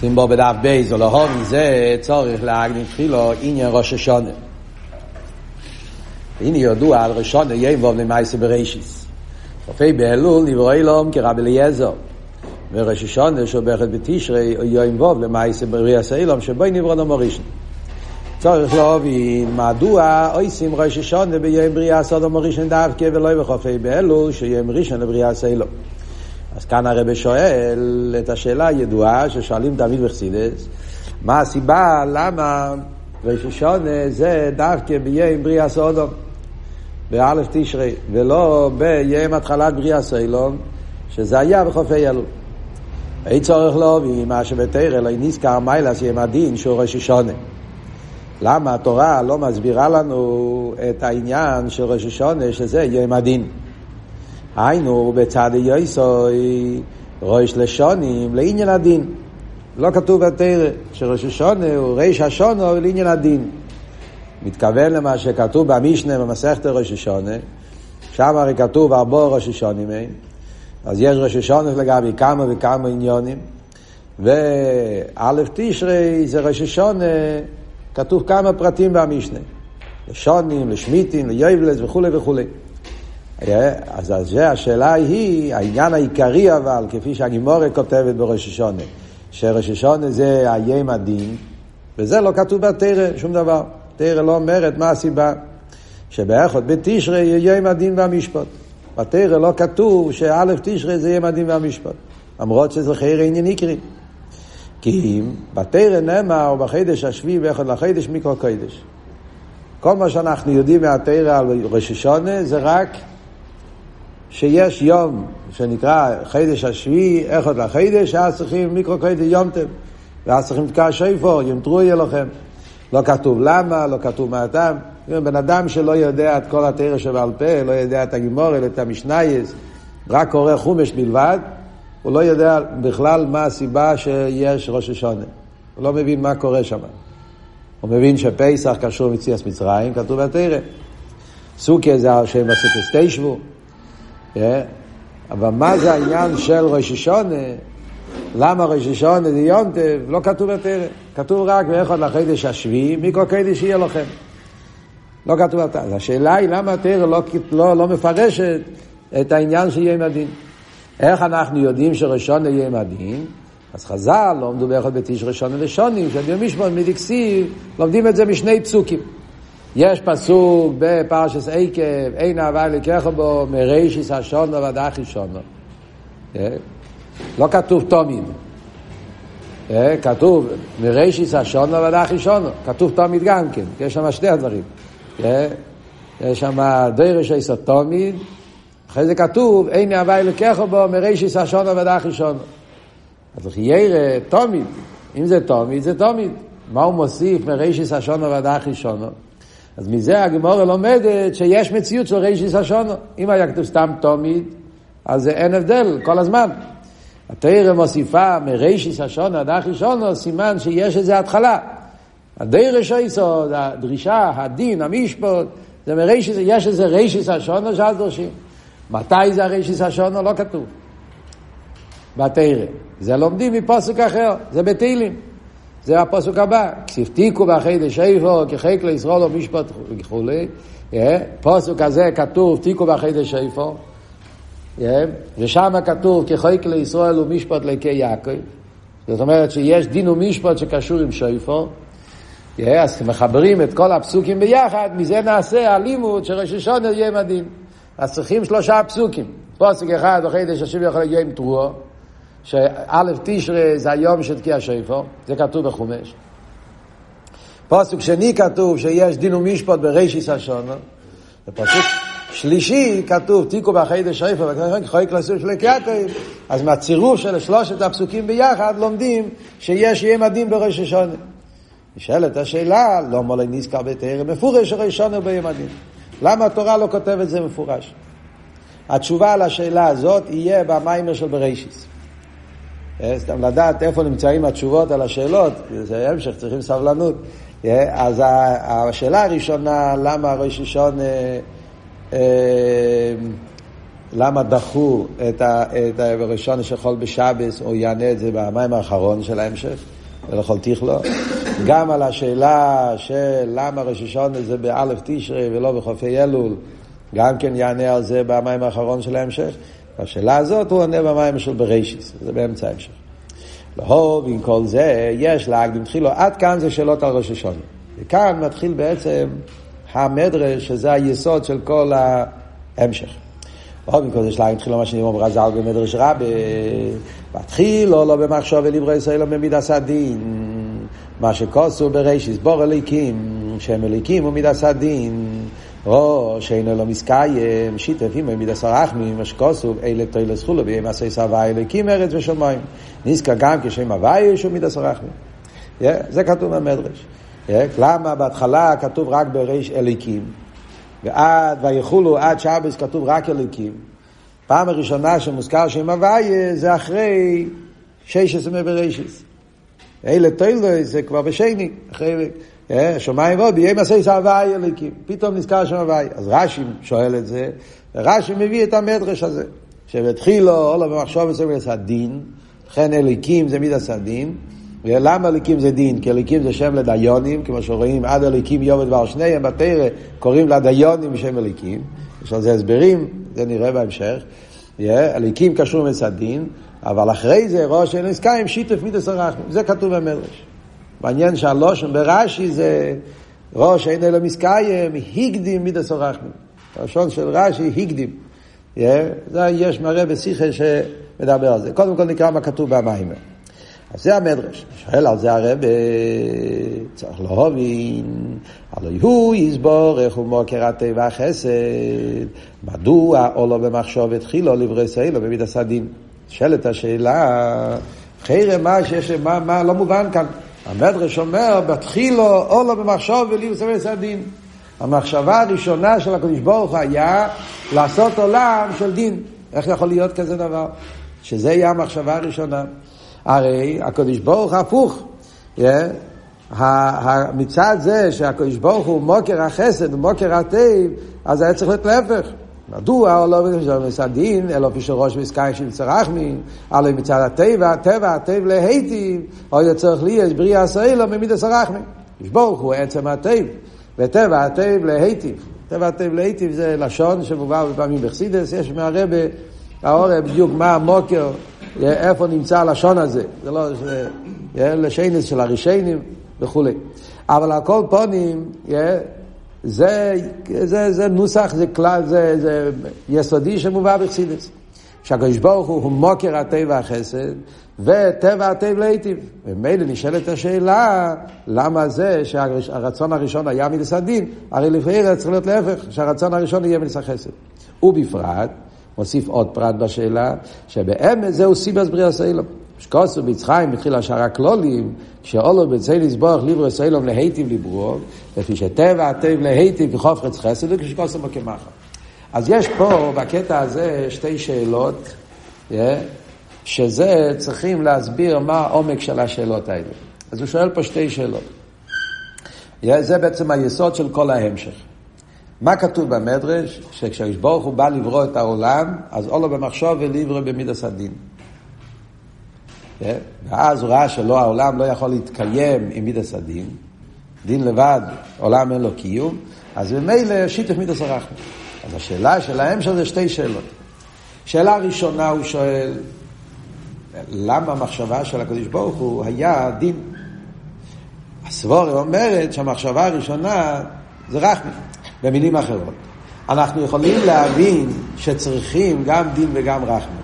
שים בו בדף בייז או להום מזה צורך להגניב תחילו עניין ראש השונה. הנה ידוע על ראשונה יבוב למעשה בראשיס. רופאי באלול נברא אילום כרב אליעזר. וראש השונה שובחת בתשרי יום ווב למעשה בריאס אילום שבו נברא נאמר ראשון. צורך להבין מדוע עושים ראש השונה ביום בריאה סודום ראשון דווקא ולא בחופי באלול שיום ראשון לבריאה סילום. אז כאן הרב שואל את השאלה הידועה ששואלים תמיד בחסידס, מה הסיבה למה ראש השונה זה דווקא ביום בריאה סודום, באלף תשרי, ולא ביום התחלת בריאה סילום, שזה היה בחופי אלול. אין צורך להבין מה שבתרא לא נזכר מיילס יום הדין שהוא ראש השונה. למה התורה לא מסבירה לנו את העניין של ראש השונה שזה יום הדין? היינו בצד יויסוי ראש לשונים לעניין הדין. לא כתוב בתרא שראש השונה הוא ריש השונו לעניין הדין. מתכוון למה שכתוב במשנה במסכת ראש השונה, שם הרי כתוב ארבו ראש השונים אין. אז יש ראש השונה לגבי כמה וכמה עניונים, וא' תשרי זה ראש השונה כתוב כמה פרטים במשנה. לשונים, לשמיטים, ליובלס וכולי וכולי. אז זה השאלה היא, העניין העיקרי אבל, כפי שהגימורת כותבת בראש השונה, שראש השונה זה היום הדין, וזה לא כתוב בתרא, שום דבר. תרא לא אומרת מה הסיבה. שבאחד בתשרי יהיה יום הדין והמשפט. בתרא לא כתוב שא' תשרי זה יום הדין והמשפט. למרות שזה חייר עניין עיקרי. כי אם בתרא נאמר בחידש השביעי ואחד לחידש מיקרו קודש. כל מה שאנחנו יודעים מהתרא על ראש השונה זה רק שיש יום שנקרא חידש השביעי, אחד לחידש, אז צריכים מיקרו קודש יומתם. ואז צריכים תקע שיפור, ימתרו יהיה לכם. לא כתוב למה, לא כתוב מה הטעם. בן אדם שלא יודע את כל התרא שבעל פה, לא יודע את הגימורל, את המשנייס, רק קורא חומש בלבד, הוא לא יודע בכלל מה הסיבה שיש ראש השונה. הוא לא מבין מה קורה שם. הוא מבין שפסח קשור למציאס מצרים, כתוב בתרא. סוכיה זה השם הסוכיה תשבו. אבל מה זה העניין של ראש השונה? למה ראש השונה זה יונטב? לא כתוב בתרא. כתוב רק באחד לחידש השביעי, מכל קדש יהיה לכם. לא כתוב בתרא. אז השאלה היא למה התרא לא, לא, לא מפרשת את העניין של יום הדין. איך אנחנו יודעים שראשון יהיה עם הדין? אז חז"ל לא עמדו ביחד בתיש ראשון ולשונים, שביום משמעות מדקסיב, לומדים את זה משני פסוקים. יש פסוק בפרשס עקב, אין אהבה לקחה בו מרישיס השונו ועד אחי שונו. לא כתוב תומיד. כתוב מרישיס השונו ועד אחי שונו. כתוב תומיד גם כן, יש שם שני הדברים. יש שם דרש איסו תומיד, אחרי זה כתוב, אין הווי לקחו בו מרישיס השונו ודחי שונו. אז חיירה, תומיד. אם זה תומיד, זה תומיד. מה הוא מוסיף מרישיס השונו ודחי שונו? אז מזה הגמורה לומדת שיש מציאות של רישיס השונו. אם היה כתוב סתם תומיד, אז אין הבדל כל הזמן. התרא מוסיפה מרישיס השונו ודחי שונו, סימן שיש איזה התחלה. הדרש היסוד, הדרישה, הדין, המשפט, זה מרישיס, יש איזה רישיס השונו שאז דורשים. מתי זה הרישיס השונו? לא כתוב. בתרא. זה לומדים מפוסק אחר, זה בתהילים. זה הפוסק הבא. כספתיקו בחידש איפה, כחיק לישראל ומשפט וכולי. פוסק הזה כתוב, תיקו בחידש איפה. ושם כתוב, כחיק לישראל ומשפט לקי יעקב. זאת אומרת שיש דין ומשפט שקשור עם שויפו. אז מחברים את כל הפסוקים ביחד, מזה נעשה הלימוד שראש השונה יהיה מדהים. אז צריכים שלושה פסוקים. פוסק אחד בחידש השם יכול להיות עם תרועו, שא' תשרי זה היום של תקיע שיפו, זה כתוב בחומש. פוסק שני כתוב שיש דין ומשפט ברישיס השונו, ופוסק שלישי כתוב תיקו בחידש שיפו, וכנראה כלסור של יעקב, אז מהצירוף של שלושת הפסוקים ביחד לומדים שיש יהיה מדהים בראש השונה. נשאלת השאלה, לא מולי נזכר בתאר מפורש הראשון ביום הדין. למה התורה לא כותבת זה מפורש? התשובה על השאלה הזאת יהיה במיימר של בראשיס. סתם לדעת איפה נמצאים התשובות על השאלות, זה המשך, צריכים סבלנות. אז השאלה הראשונה, למה ראש ראשון למה דחו את, הראשון שחול בשבס, הוא יענה את זה במים האחרון של ההמשך, ולכל תכלו. גם על השאלה של למה ראש השונה זה באלף תשרי ולא בחופי אלול, גם כן יענה על זה במים האחרון של ההמשך. השאלה הזאת הוא עונה במים של בראשיס, זה באמצע ההמשך. לאהוב עם כל זה, יש להקדים תחילו, עד כאן זה שאלות על ראש השונה. וכאן מתחיל בעצם המדרש, שזה היסוד של כל ההמשך. עוד מכל זה שלהם התחילו מה שנאמר ברז"ל במדרש רבה, והתחיל או לא במחשוב ולברי ישראל במידס הדין, מה שכוסו בראשיס בור אליקים, שם אליקים ומידס הדין, או שאינו לא מסקיים, שיתף עם מידס הרחמים, מה שכוסו, אלה תוילה זכולו, בימי עשי סבי אליקים ארץ ושמיים. נזכר גם כשם הוואי יש מידס הרחמים. זה כתוב במדרש. למה בהתחלה כתוב רק בריש אליקים? ועד ויחולו עד שבס כתוב רק אליקים. פעם הראשונה שמוזכר שם הוויה זה אחרי שש עשרה בראשיס. אלה תוילוי זה כבר בשני, אחרי שמיים ועוד, ביום עשי הוויה אליקים. פתאום נזכר שם הוויה. אז רש"י שואל את זה, ורש"י מביא את המדרש הזה. שבתחילו, אולו במחשוב אצל הדין, לכן אליקים זה מידס הדין. ולמה אליקים זה דין? כי אליקים זה שם לדיונים, כמו שרואים, עד אליקים יובד ועל שניהם בתרא, קוראים לדיונים בשם אליקים. יש על זה הסברים, זה נראה בהמשך. אליקים קשור מצד דין, אבל אחרי זה ראש אין שיתף מידס הרחמים. זה כתוב במדרש. מעניין שהלושן ברש"י זה ראש אין אלו מסקיים, הגדים מידס הרחמים. הלשון של רש"י הגדים. זה יש מראה בשיחה שמדבר על זה. קודם כל נקרא מה כתוב במים. אז זה המדרש. שואל על זה הרב, צריך להבין, הלוא הוא יסבור איך הוא מוקר הטבע החסד, מדוע עולו במחשוב התחילו לבריא סיילו במיד הסדין. שואלת השאלה, חיירה מה שיש, מה, מה לא מובן כאן. המדרש אומר, בתחילו עולו במחשוב ולבריא סדין. המחשבה הראשונה של הקדוש ברוך היה לעשות עולם של דין. איך יכול להיות כזה דבר? שזה יהיה המחשבה הראשונה. הרי הקדוש ברוך הפוך. Yeah. מצד זה שהקדוש ברוך הוא מוקר החסד ומוקר הטב, אז היה צריך להיות להפך. מדוע לא מסדין, אלא פי ראש מסקיים של צרחמין, הלא מצד הטבע, הטבע, הטבע להיטיב, או יצטרך לי, יש בריאה סוילו ממיד הסרחמין. קדוש ברוך הוא עצם הטבע, וטבע הטבע להיטיב. טבע הטבע להיטיב זה לשון שמובא בפעמים בחסידס, יש מהרבה, האורא בדיוק מה המוקר איפה נמצא הלשון הזה, זה לא, זה לשנס של הרישיינים וכולי. אבל על כל פונים, זה, זה, זה נוסח, זה כלל, זה, זה יסודי שמובא בחסידס. שהקדוש ברוך הוא הוא מוקר הטבע החסד, וטבע הטבע להיטיב. ומילא נשאלת השאלה, למה זה שהרצון הראשון היה מידס הדין? הרי לפעמים צריך להיות להפך, שהרצון הראשון יהיה מידס החסד. ובפרט, מוסיף עוד פרט בשאלה, שבאמת זהו סיבס בריאה סיילום. שקוסו ביצחיים בתחיל השערה כלולים, שאולו בצי לסבוח ליברו סיילום להיטיב ליברו, לפי שטבע הטב להיטיב כחוף חץ חסד וכשקוסו מקמחה. אז יש פה, בקטע הזה, שתי שאלות, שזה צריכים להסביר מה העומק של השאלות האלה. אז הוא שואל פה שתי שאלות. זה בעצם היסוד של כל ההמשך. מה כתוב במדרש? שכשהאיש ברוך הוא בא לברוא את העולם, אז אולו במחשוב ולברוא במידס הדין. כן? ואז הוא ראה שלא, העולם לא יכול להתקיים עם מידס הדין, דין לבד, עולם אין לו קיום, אז ממילא שיתף מידס הרחמים. אז השאלה שלהם שם זה שתי שאלות. שאלה ראשונה הוא שואל, למה המחשבה של הקדוש ברוך הוא היה דין? הסבורה אומרת שהמחשבה הראשונה זה רחמים. במילים אחרות. אנחנו יכולים להבין שצריכים גם דין וגם רחמים.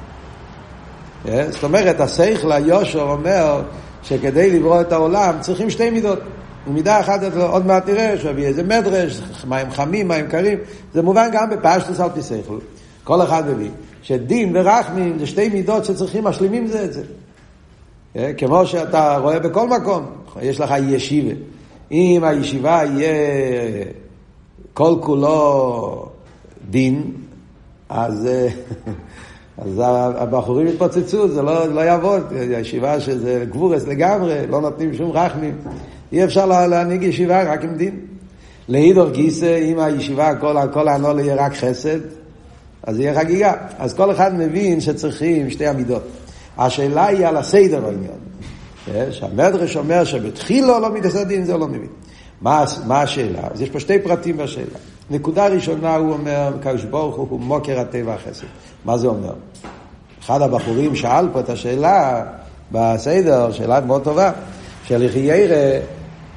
אה? זאת אומרת, השכל היושר אומר שכדי לברוא את העולם צריכים שתי מידות. ומידה אחת, עוד מעט נראה, שיביא איזה מדרש, מים חמים, מים קרים, זה מובן גם בפשטוס על פי שכל. כל אחד מבין שדין ורחמים זה שתי מידות שצריכים משלימים זה את זה. אה? כמו שאתה רואה בכל מקום, יש לך ישיבה. אם הישיבה יהיה כל כולו דין, אז, אה, אז הבחורים יתפוצצו, זה לא, לא יעבוד, הישיבה שזה גבורס לגמרי, לא נותנים שום רחמים. אי אפשר להנהיג ישיבה רק עם דין. להידור גיסא, אם הישיבה, כל, כל הנולה יהיה רק חסד, אז יהיה חגיגה. אז כל אחד מבין שצריכים שתי עמידות. השאלה היא על הסדר העניין. אה, שהמדרש אומר שבתחילו לא מתעשה דין, זה לא מבין. מה, מה השאלה? אז יש פה שתי פרטים בשאלה. נקודה ראשונה הוא אומר, קדוש ברוך הוא, מוקר הטבע החסד. מה זה אומר? אחד הבחורים שאל פה את השאלה בסדר, שאלה מאוד טובה, שלכי ירא,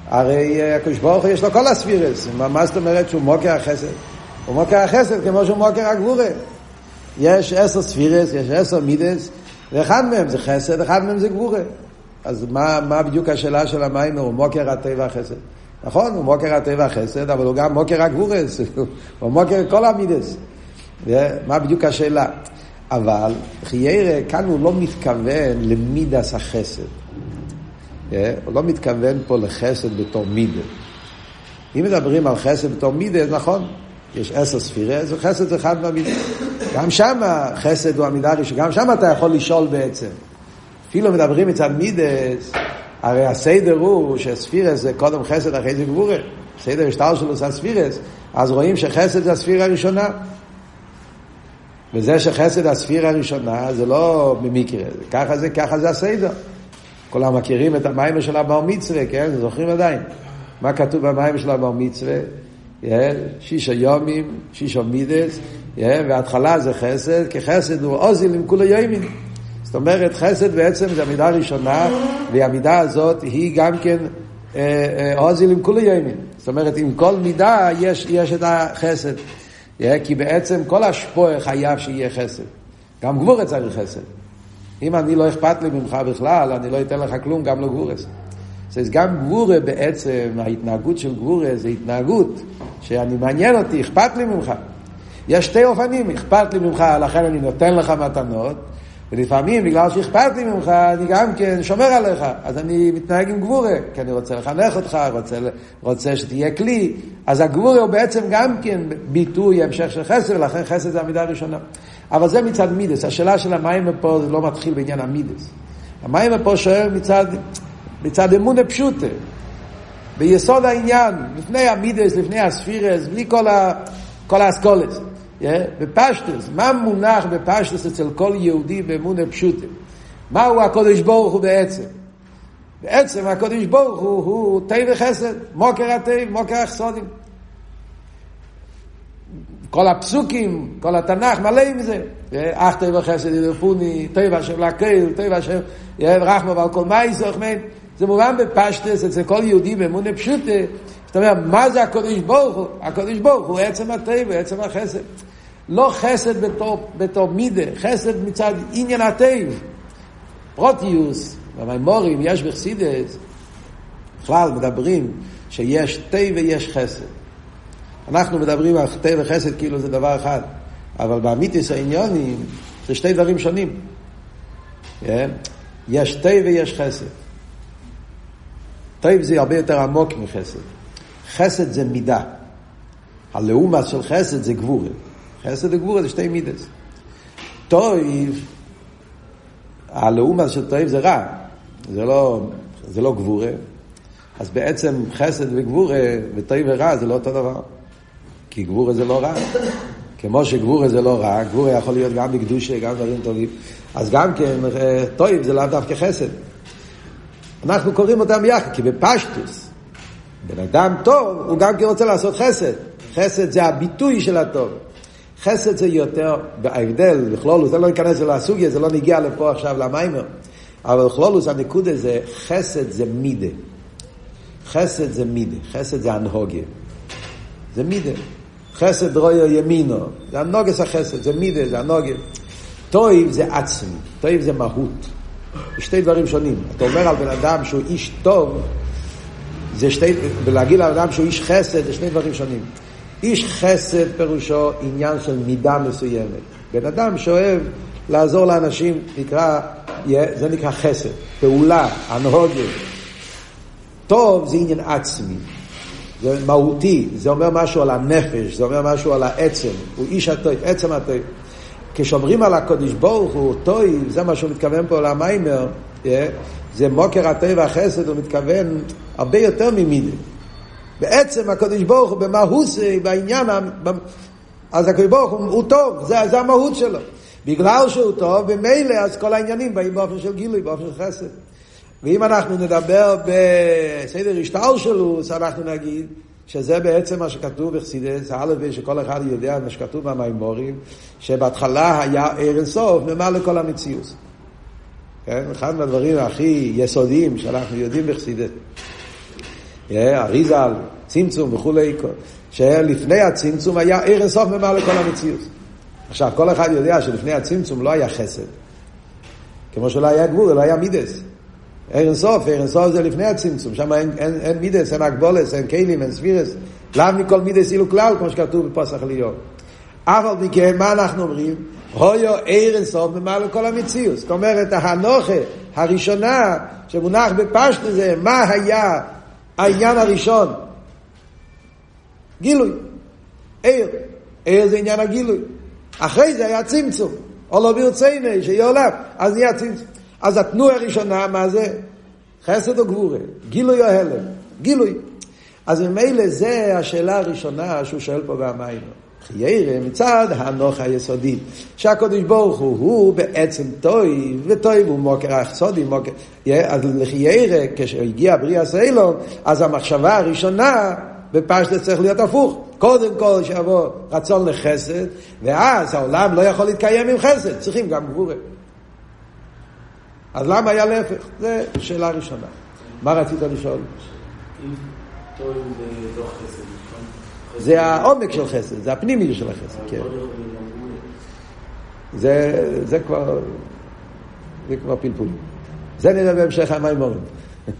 הרי אה, הקדוש ברוך הוא יש לו כל הספירס, מה זאת אומרת שהוא מוקר החסד? הוא מוקר החסד כמו שהוא מוקר הגבורה. יש עשר ספירס, יש עשר מידס, ואחד מהם זה חסד, אחד מהם זה גבורה. אז מה, מה בדיוק השאלה של המים? הוא מוקר הטבע החסד. נכון, הוא מוקר הטבע החסד, אבל הוא גם מוקר הגבורס, הוא מוקר כל המידס. מה בדיוק השאלה? אבל חיירה, כאן הוא לא מתכוון למידס החסד. הוא לא מתכוון פה לחסד בתור מידה. אם מדברים על חסד בתור מידה, נכון, יש עשר וחסד זה אחד מהמידות. גם שם חסד הוא המידה הראשונה, גם שם אתה יכול לשאול בעצם. אפילו מדברים מצד מידס, הרי הסדר הוא שספירס זה קודם חסד אחרי זה גבורה. סדר השטר שלו זה הספירס, אז רואים שחסד זה הספירה הראשונה. וזה שחסד הספירה הראשונה זה לא במקרה, ככה זה, ככה זה הסדר. כולם מכירים את המים של הבר מצווה, כן? זוכרים עדיין. מה כתוב במים של הבר מצווה? שישה יומים, שישה מידס, וההתחלה זה חסד, כי חסד הוא אוזיל עם כולו יומים. זאת אומרת, חסד בעצם זה המידה הראשונה, והמידה הזאת היא גם כן אוזיל עם כולו יומים. זאת אומרת, עם כל מידה יש, יש את החסד. כי בעצם כל השפוע חייב שיהיה חסד. גם גבורת צריך חסד. אם אני לא אכפת לי ממך בכלל, אני לא אתן לך כלום, גם לא גבורס. אז גם גבורה בעצם, ההתנהגות של גבורה זה התנהגות שאני מעניין אותי, אכפת לי ממך. יש שתי אופנים, אכפת לי ממך, לכן אני נותן לך מתנות, ולפעמים בגלל שאכפת לי ממך, אני גם כן שומר עליך, אז אני מתנהג עם גבורה, כי אני רוצה לחנך אותך, רוצה, רוצה שתהיה כלי, אז הגבורה הוא בעצם גם כן ביטוי, המשך של חסד, ולכן חסד זה המידה הראשונה. אבל זה מצד מידס, השאלה של המים פה זה לא מתחיל בעניין המידס. המים פה שואל מצד, מצד אמונה פשוטה, ביסוד העניין, לפני המידס, לפני הספירס, בלי כל, ה, כל האסכולס. בפשטוס, מה מונח בפשטוס אצל כל יהודי באמונה פשוטה? מהו הקודש ברוך הוא בעצם? בעצם הקודש ברוך הוא, הוא תה וחסד, מוקר התה, מוקר החסודים. כל הפסוקים, כל התנ"ך מלא עם זה. אך תה וחסד ידפוני, תה והשם להקל, תה והשם רחמה ועל כל מה יסוך מן. זה מובן בפשטס אצל כל יהודי באמונה פשוטה. זאת אומרת, מה זה הקודש ברוך הוא? הקודש ברוך הוא עצם הטבע, עצם החסד. לא חסד בתור, בתור מידה, חסד מצד עניין הטבע. פרוטיוס, במימורים, יש בחסידס, בכלל מדברים שיש תה ויש חסד. אנחנו מדברים על תה וחסד כאילו זה דבר אחד, אבל באמיתיס העניונים זה שתי דברים שונים. כן? יש תה ויש חסד. תה זה הרבה יותר עמוק מחסד. חסד זה מידה. הלאומה של חסד זה גבורה. חסד וגבורה זה שתי מידס. טויב, הלאומה של טויב זה רע. זה לא, זה לא גבורה. אז בעצם חסד וגבורה וטויב ורע זה לא אותו דבר. כי גבורה זה לא רע. כמו שגבורה זה לא רע, גבורה יכול להיות גם בקדושה, גם דברים טובים. אז גם כן, טויב זה לאו דווקא חסד. אנחנו קוראים אותם יחד, כי בפשטוס, בן אדם טוב, הוא גם כן רוצה לעשות חסד. חסד זה הביטוי של הטוב. חסד זה יותר, ההבדל, בכלולוס, זה לא ניכנס לסוגיה, זה לא נגיע לפה עכשיו למיימר, אבל בכלולוס הנקודה זה, חסד זה מידה. חסד זה מידה, חסד זה הנהוגיה. זה מידה. חסד רויו ימינו, זה הנוגס החסד, זה מידה, זה הנוגיה. טויב זה עצמי, טויב זה מהות. שתי דברים שונים. אתה אומר על בן אדם שהוא איש טוב, זה שתי, ולהגיד על אדם שהוא איש חסד, זה שני דברים שונים. איש חסד פירושו עניין של מידה מסוימת. בן אדם שאוהב לעזור לאנשים, נקרא, זה נקרא חסד, פעולה, הנהוגת. טוב זה עניין עצמי, זה מהותי, זה אומר משהו על הנפש, זה אומר משהו על העצם, הוא איש הטוב, עצם הטוב. כשאומרים על הקודש ברוך הוא טוי, זה מה שהוא מתכוון פה למיימר, זה מוקר הטוב והחסד, הוא מתכוון הרבה יותר ממידי. בעצם הקדוש ברוך הוא במה הוא זה, בעניין, אז הקדוש ברוך הוא, הוא טוב, זה, זה המהות שלו. בגלל שהוא טוב, במילא אז כל העניינים באים באופן של גילוי, באופן של חסד. ואם אנחנו נדבר בסדר השטר שלו, אז אנחנו נגיד שזה בעצם מה שכתוב בחסידס, האלף שכל אחד יודע מה שכתוב במימורים, שבהתחלה היה ער אינסוף, ממלא לכל המציאות. כן? אחד מהדברים הכי יסודיים שאנחנו יודעים בחסידס. אריזל, צמצום וכולי, שלפני הצמצום היה ער אינסוף ממלא לכל המציאות. עכשיו, כל אחד יודע שלפני הצמצום לא היה חסד. כמו שלא היה גבול, לא היה מידס. ערן סוף, ערן סוף זה לפני הצמצום, שם אין, אין, אין מידס, אין אקבולס, אין כלים, אין ספירס, לאו מכל מידס אילו כלל, כמו שכתוב בפוסח ליאור. אף על פי כן, מה אנחנו אומרים? הויו ערן סוף ממעל כל המציאות. זאת אומרת, הנוכה הראשונה שמונח בפשט זה, מה היה העניין הראשון? גילוי. ער. ער זה עניין הגילוי. אחרי זה היה צמצום. או לא ברציני, שיהיה עולם, אז נהיה צמצום. אז התנועה הראשונה, מה זה? חסד או גבורה? גילוי או הלם? גילוי. אז ממילא זה השאלה הראשונה שהוא שואל פה במים. חיירה מצד הנוח היסודי, שהקדוש ברוך הוא הוא בעצם טוי, וטוי הוא מוקר החסודי, מוקר, אז לחיירה כשהגיע בריאה סיילון, אז המחשבה הראשונה בפשטה צריך להיות הפוך. קודם כל שיבוא רצון לחסד, ואז העולם לא יכול להתקיים עם חסד, צריכים גם גבורה. אז למה היה להפך? זו שאלה ראשונה. מה רצית לשאול? נכון? זה העומק של חסד, זה הפנימי של החסד, כן. זה, זה כבר, זה כבר פלפול. זה נראה בהמשך המימורים.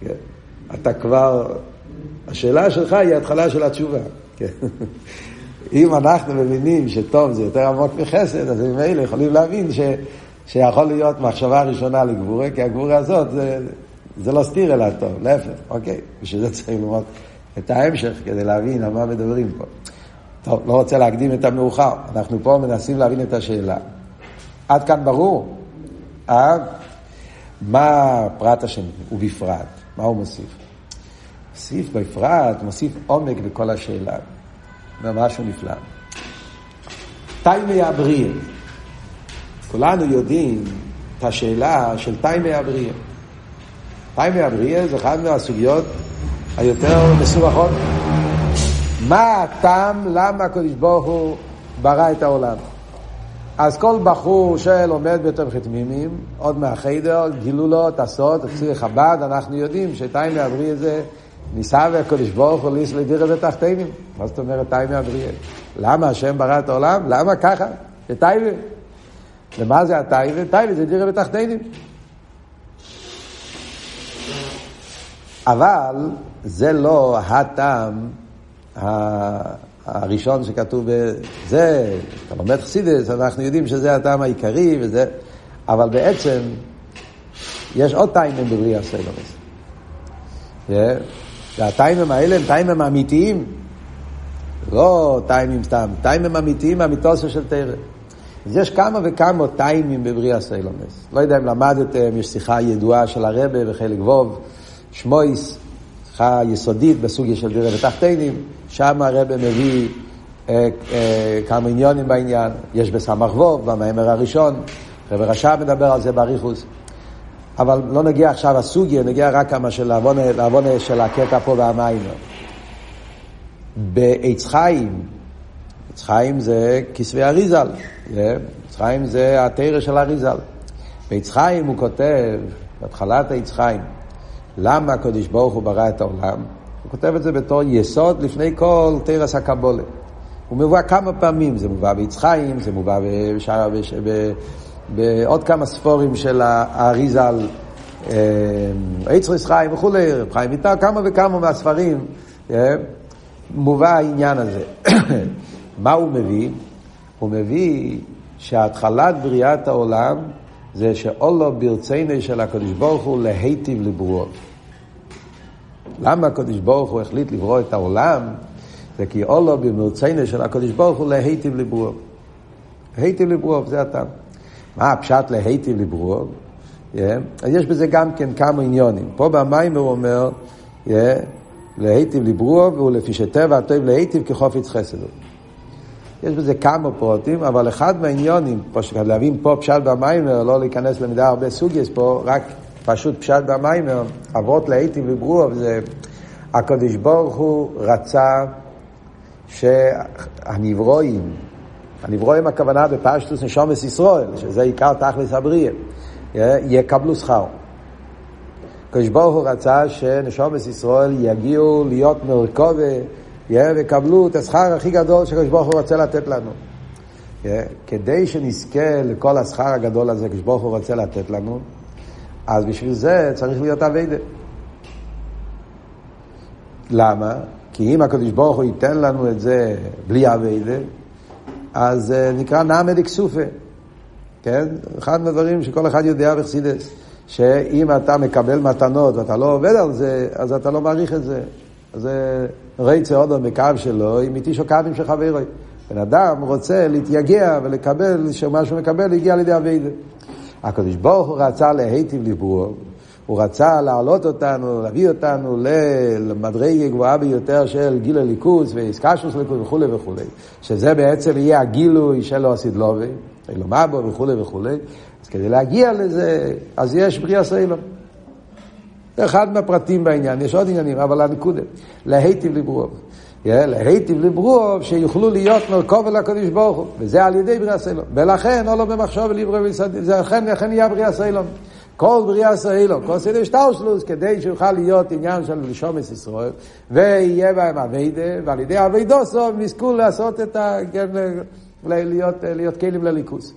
כן. אתה כבר, השאלה שלך היא התחלה של התשובה. כן. אם אנחנו מבינים שטוב זה יותר עמוק מחסד, אז ממילא יכולים להבין ש... שיכול להיות מחשבה ראשונה לגבורה, כי הגבורה הזאת זה, זה לא סתיר אלא טוב, להפך, אוקיי? בשביל זה צריך ללמוד את ההמשך כדי להבין על מה מדברים פה. טוב, לא רוצה להקדים את המאוחר, אנחנו פה מנסים להבין את השאלה. עד כאן ברור? אה? מה פרט השני, ובפרט, מה הוא מוסיף? מוסיף בפרט, מוסיף עומק בכל השאלה. משהו נפלא. תימי הבריאה. כולנו יודעים את השאלה של תימי הבריאה. תימי הבריאה זה אחת מהסוגיות היותר מסובכות. מה הטעם, למה הקדוש ברוך הוא ברא את העולם? אז כל בחור שלומד בתוך חתמימים, עוד מהחיידר, גילו לו את ציר חב"ד, אנחנו יודעים שתימי הבריאה זה ניסה והקדוש ברוך הוא ליס לדירה בתחתינים. מה זאת אומרת תימי הבריאה? למה השם ברא את העולם? למה ככה? זה תימי. ומה זה הטייבה? טייבה זה דירה בתחתינים. אבל זה לא הטעם הראשון שכתוב בזה, אתה לומד חסידס, אנחנו יודעים שזה הטעם העיקרי וזה, אבל בעצם יש עוד טיימים בבריאה סלומס. והטיימים האלה הם טיימים אמיתיים, לא טיימים סתם, טיימים אמיתיים אמיתוסו של תרם. אז יש כמה וכמה טיימים בבריאה סיילומס. לא יודע אם למדתם, יש שיחה ידועה של הרבה בחלק ווב, שמויס, שיחה יסודית בסוגיה של דירה ותחתינים, שם הרבה מביא אה, אה, כמה עניונים בעניין, יש בסמך ווב, במאמר הראשון, רבי רשע מדבר על זה באריכוס. אבל לא נגיע עכשיו הסוגיה, נגיע רק כמה של העוונה של הקטע פה והמיימר. בעץ חיים, עץ חיים זה כסבי אריזל, עץ חיים זה התרא של אריזל. בעץ חיים הוא כותב, בהתחלת העץ חיים, למה הקדוש ברוך הוא ברא את העולם? הוא כותב את זה בתור יסוד לפני כל תרס הקבולה. הוא מבוא כמה פעמים, זה מובא בעץ חיים, זה מובא בשער, בש... ב... בעוד כמה ספורים של האריזל, עץ חיים וכולי, חיים ויטל, כמה וכמה מהספרים, מובא העניין הזה. מה הוא מביא? הוא מביא שהתחלת בריאת העולם זה שאולו ברצינו של הקדוש ברוך הוא להיטיב לברואו. למה הקדוש ברוך הוא החליט לברוא את העולם? זה כי אולו במרצינו של הקדוש ברוך הוא להיטיב לברואו. היטיב לברואו, זה הטעם. מה הפשט להיטיב לברואו? Yeah. אז יש בזה גם כן כמה עניונים. פה במים הוא אומר, yeah, להיטיב לברואו, ולפי שטבע הטוב להיטיב כחופץ חסד. יש בזה כמה פרוטים, אבל אחד מהעניונים, להבין פה פשט במיימר, לא להיכנס למידה הרבה סוגייס פה, רק פשוט פשט במיימר, אבות להיטיב לברואו, זה הקדוש ברוך הוא רצה שהנברואים, הנברואים הכוונה בפשטוס נשומת ישראל, שזה עיקר תכלס הבריאה, יקבלו שכר. הקדוש ברוך הוא רצה שנשומת ישראל יגיעו להיות מרכובה ויקבלו את השכר הכי גדול שהקדוש ברוך הוא רוצה לתת לנו. כדי שנזכה לכל השכר הגדול הזה, הקדוש ברוך הוא רוצה לתת לנו, אז בשביל זה צריך להיות אביידה. למה? כי אם הקדוש ברוך הוא ייתן לנו את זה בלי אביידה, אז נקרא נעמד אקסופה. כן? אחד מהדברים שכל אחד יודע בחסידס, שאם אתה מקבל מתנות ואתה לא עובד על זה, אז אתה לא מעריך את זה. זה רייצה עוד בקו שלו, עם איתי שוקבים של חברוי. בן אדם רוצה להתייגע ולקבל, שמה שהוא מקבל הגיע לידי אביידה. הקדוש ברוך הוא רצה להיטיב ליבורו, הוא רצה להעלות אותנו, להביא אותנו למדרגה גבוהה ביותר של גיל הליכוס ואיסקשוס ליכוס וכולי וכולי, שזה בעצם יהיה הגילוי של אוסידלובי, אילומבו וכולי וכולי, אז כדי להגיע לזה, אז יש בריאה סילום. זה אחד מהפרטים בעניין, יש עוד עניינים, אבל הנקודה, להיטיב לברוב. להיטיב לברוב שיוכלו להיות מרכוב אל הקדוש ברוך הוא, וזה על ידי בריאה סילום. ולכן, או לא במחשוב ולברוב, זה אכן, אכן יהיה בריאה סילום. כל בריאה סהילו, כל סדר שטאושלוס, כדי שיוכל להיות עניין של לשומס ישראל, ויהיה בהם אביידה, ועל ידי אביידוסו הם יזכו לעשות את ה... כן, להיות, להיות כלים לליכוס.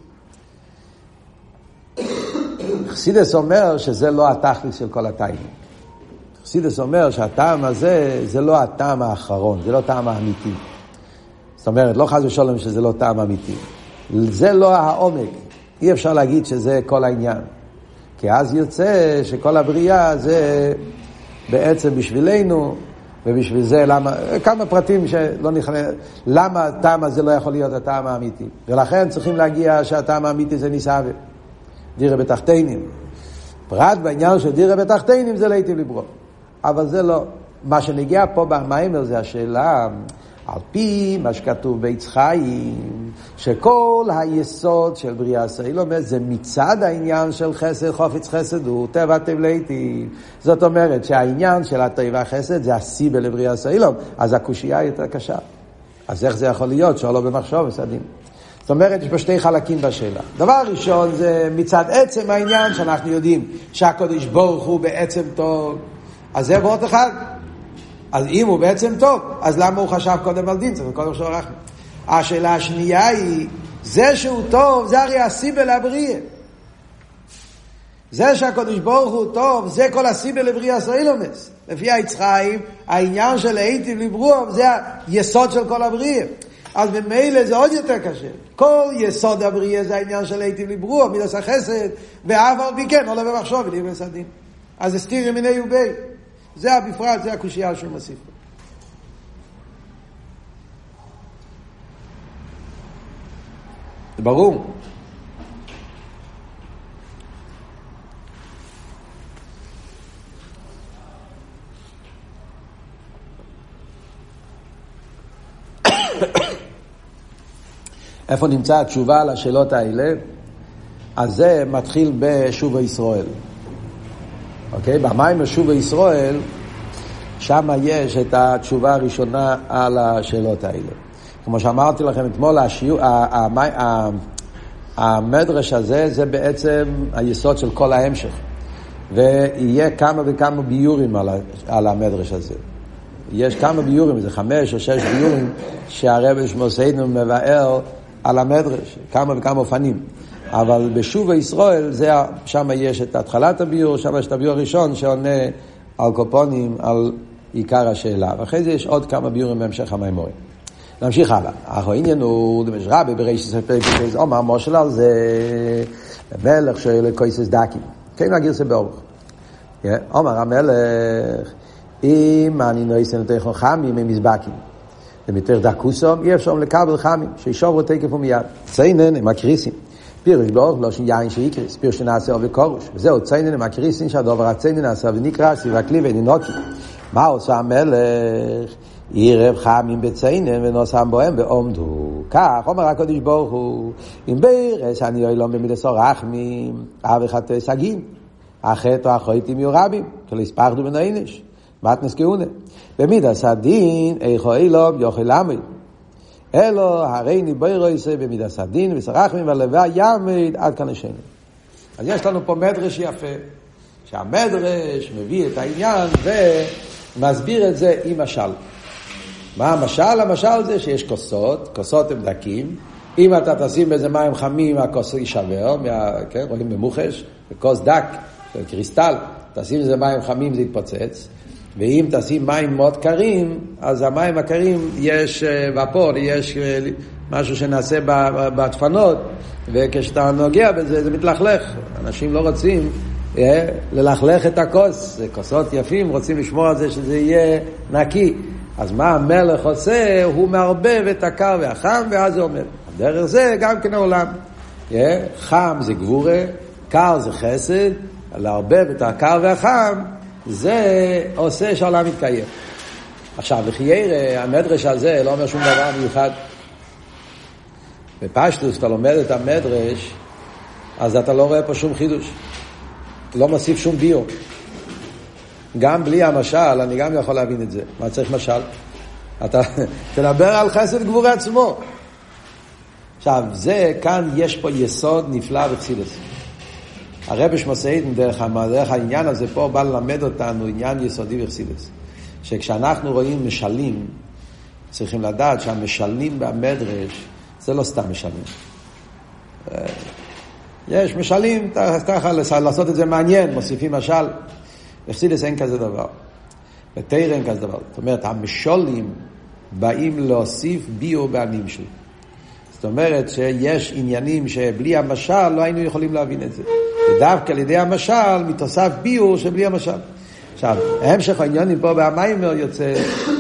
חסידס אומר שזה לא התכלס של כל הטיימים. חסידס אומר שהטעם הזה זה לא הטעם האחרון, זה לא טעם האמיתי. זאת אומרת, לא חס ושלום שזה לא טעם אמיתי. זה לא העומק. אי אפשר להגיד שזה כל העניין. כי אז יוצא שכל הבריאה זה בעצם בשבילנו, ובשביל זה למה, כמה פרטים שלא נכנס, למה הטעם הזה לא יכול להיות הטעם האמיתי. ולכן צריכים להגיע שהטעם האמיתי זה ניסאווה, דירה בתחתינים. פרט בעניין של דירה בתחתינים זה להיטיב לברוא. אבל זה לא. מה שנגיע פה במיימר זה השאלה על פי מה שכתוב בעץ חיים, שכל היסוד של בריאה סיילומס זה מצד העניין של חסד, חופץ חסד הוא טבע תבליתי. זאת אומרת שהעניין של הטבע חסד זה הסיבה לבריאה סיילום, אז הקושייה יותר קשה. אז איך זה יכול להיות שלא במחשוב וסדים? זאת אומרת, יש פה שתי חלקים בשאלה. דבר ראשון זה מצד עצם העניין שאנחנו יודעים שהקדוש ברוך הוא בעצם טוב, אז זה ועוד אחד. אז אם הוא בעצם טוב, אז למה הוא חשב קודם על דין? צריך קודם לחשוב רחמים. השאלה השנייה היא, זה שהוא טוב, זה הרי הסיבה לבריאה. זה שהקדוש ברוך הוא טוב, זה כל הסיבה לבריאה סוילומס. לפי היצחיים, העניין של היטיב לברוח זה היסוד של כל הבריאה. אז ממילא זה עוד יותר קשה. כל יסוד הבריאה זה העניין של היטיב לברוח, מידס החסד, ואף על פי כן, עולה במחשוב ולהיבס הדין. אז הסתיר ימיני ובי. זה בפרט, זה הקושייה שהוא מוסיף. זה ברור. איפה נמצא התשובה לשאלות האלה? אז זה מתחיל בשוב ישראל. אוקיי? במים שוב ישראל, שם יש את התשובה הראשונה על השאלות האלה. כמו שאמרתי לכם אתמול, השיעור, המדרש הזה זה בעצם היסוד של כל ההמשך. ויהיה כמה וכמה ביורים על, על המדרש הזה. יש כמה ביורים, זה חמש או שש ביורים שהרבי שמוסיינו מבאר על המדרש, כמה וכמה אופנים. אבל בשוב ישראל, שם יש את התחלת הביור, שם יש את הביור הראשון שעונה על קופונים, על עיקר השאלה. ואחרי זה יש עוד כמה ביורים בהמשך המימורים. נמשיך הלאה. אנחנו העניין הוא, דמש רבי בריש ספר פרקס, אומר מושל על זה, המלך שואל קויסס דקים. כן, הגרסה באורך. אומר המלך, אם אני נויסן יותר חכמים הם מזבקים. ומתר דקוסום, אי אפשר לקבל חמים, שישוברו תקף ומיד. ציינן הם הקריסים. פירוש באורך לא שיין שיקריס, פירוש שנעשה עובי קורוש. וזהו ציינן הם הקריסים שהדובר הציינן נעשה ונקרא סביב הכלי ונינוקי. מה עושה המלך? עירב חמים בציינם ונוסם בוהם ועומדו. כך אומר הקדוש ברוך הוא, אם בירס אני אוי לא במידס רחמים, אב וחטא סגין, החטא או החויטים יהיו רבים, כי לא הספחנו מן העינש, מתנס כהונה. במידס הדין, איכו אילום יוכל עמי. אלו הרי ניבוירו יעשה במידס הדין, וסרחמים והלווה יעמד עד כאן השני. אז יש לנו פה מדרש יפה, שהמדרש מביא את העניין ומסביר את זה עם משל. מה המשל? המשל זה שיש כוסות, כוסות הם דקים, אם אתה תשים באיזה מים חמים, הכוס יישבר, מה, כן, רואים במוחש, כוס דק, קריסטל, תשים איזה מים חמים זה יתפוצץ, ואם תשים מים מאוד קרים, אז המים הקרים יש ופור, יש משהו שנעשה בדפנות, וכשאתה נוגע בזה זה מתלכלך. אנשים לא רוצים ללכלך את הכוס, זה כוסות יפים, רוצים לשמור על זה שזה יהיה נקי. אז מה המלך עושה? הוא מערבב את הקר והחם, ואז זה אומר. דרך זה גם כן העולם. חם זה גבורה, קר זה חסד, לערבב את הקר והחם, זה עושה שהעולם יתקיים. עכשיו, לחיירה, המדרש הזה לא אומר שום דבר מיוחד. בפשטוס, אתה לומד את המדרש, אז אתה לא רואה פה שום חידוש. לא מוסיף שום ביור. גם בלי המשל, אני גם יכול להבין את זה. מה צריך משל? אתה תדבר על חסד גבורי עצמו. עכשיו, זה, כאן יש פה יסוד נפלא וחסידס. הרבי שמוסעידן, דרך, דרך העניין הזה פה, בא ללמד אותנו עניין יסודי וחסידס. שכשאנחנו רואים משלים, צריכים לדעת שהמשלים במדרש זה לא סתם משלים. יש משלים, ככה לעשות את זה מעניין, מוסיפים משל. בחסידס אין כזה דבר. בתרא אין כזה דבר. זאת אומרת, המשולים באים להוסיף ביור בהנמשל. זאת אומרת שיש עניינים שבלי המשל לא היינו יכולים להבין את זה. ודווקא על ידי המשל מתוסף ביור שבלי המשל. עכשיו, המשך העניינים פה במיימר יוצא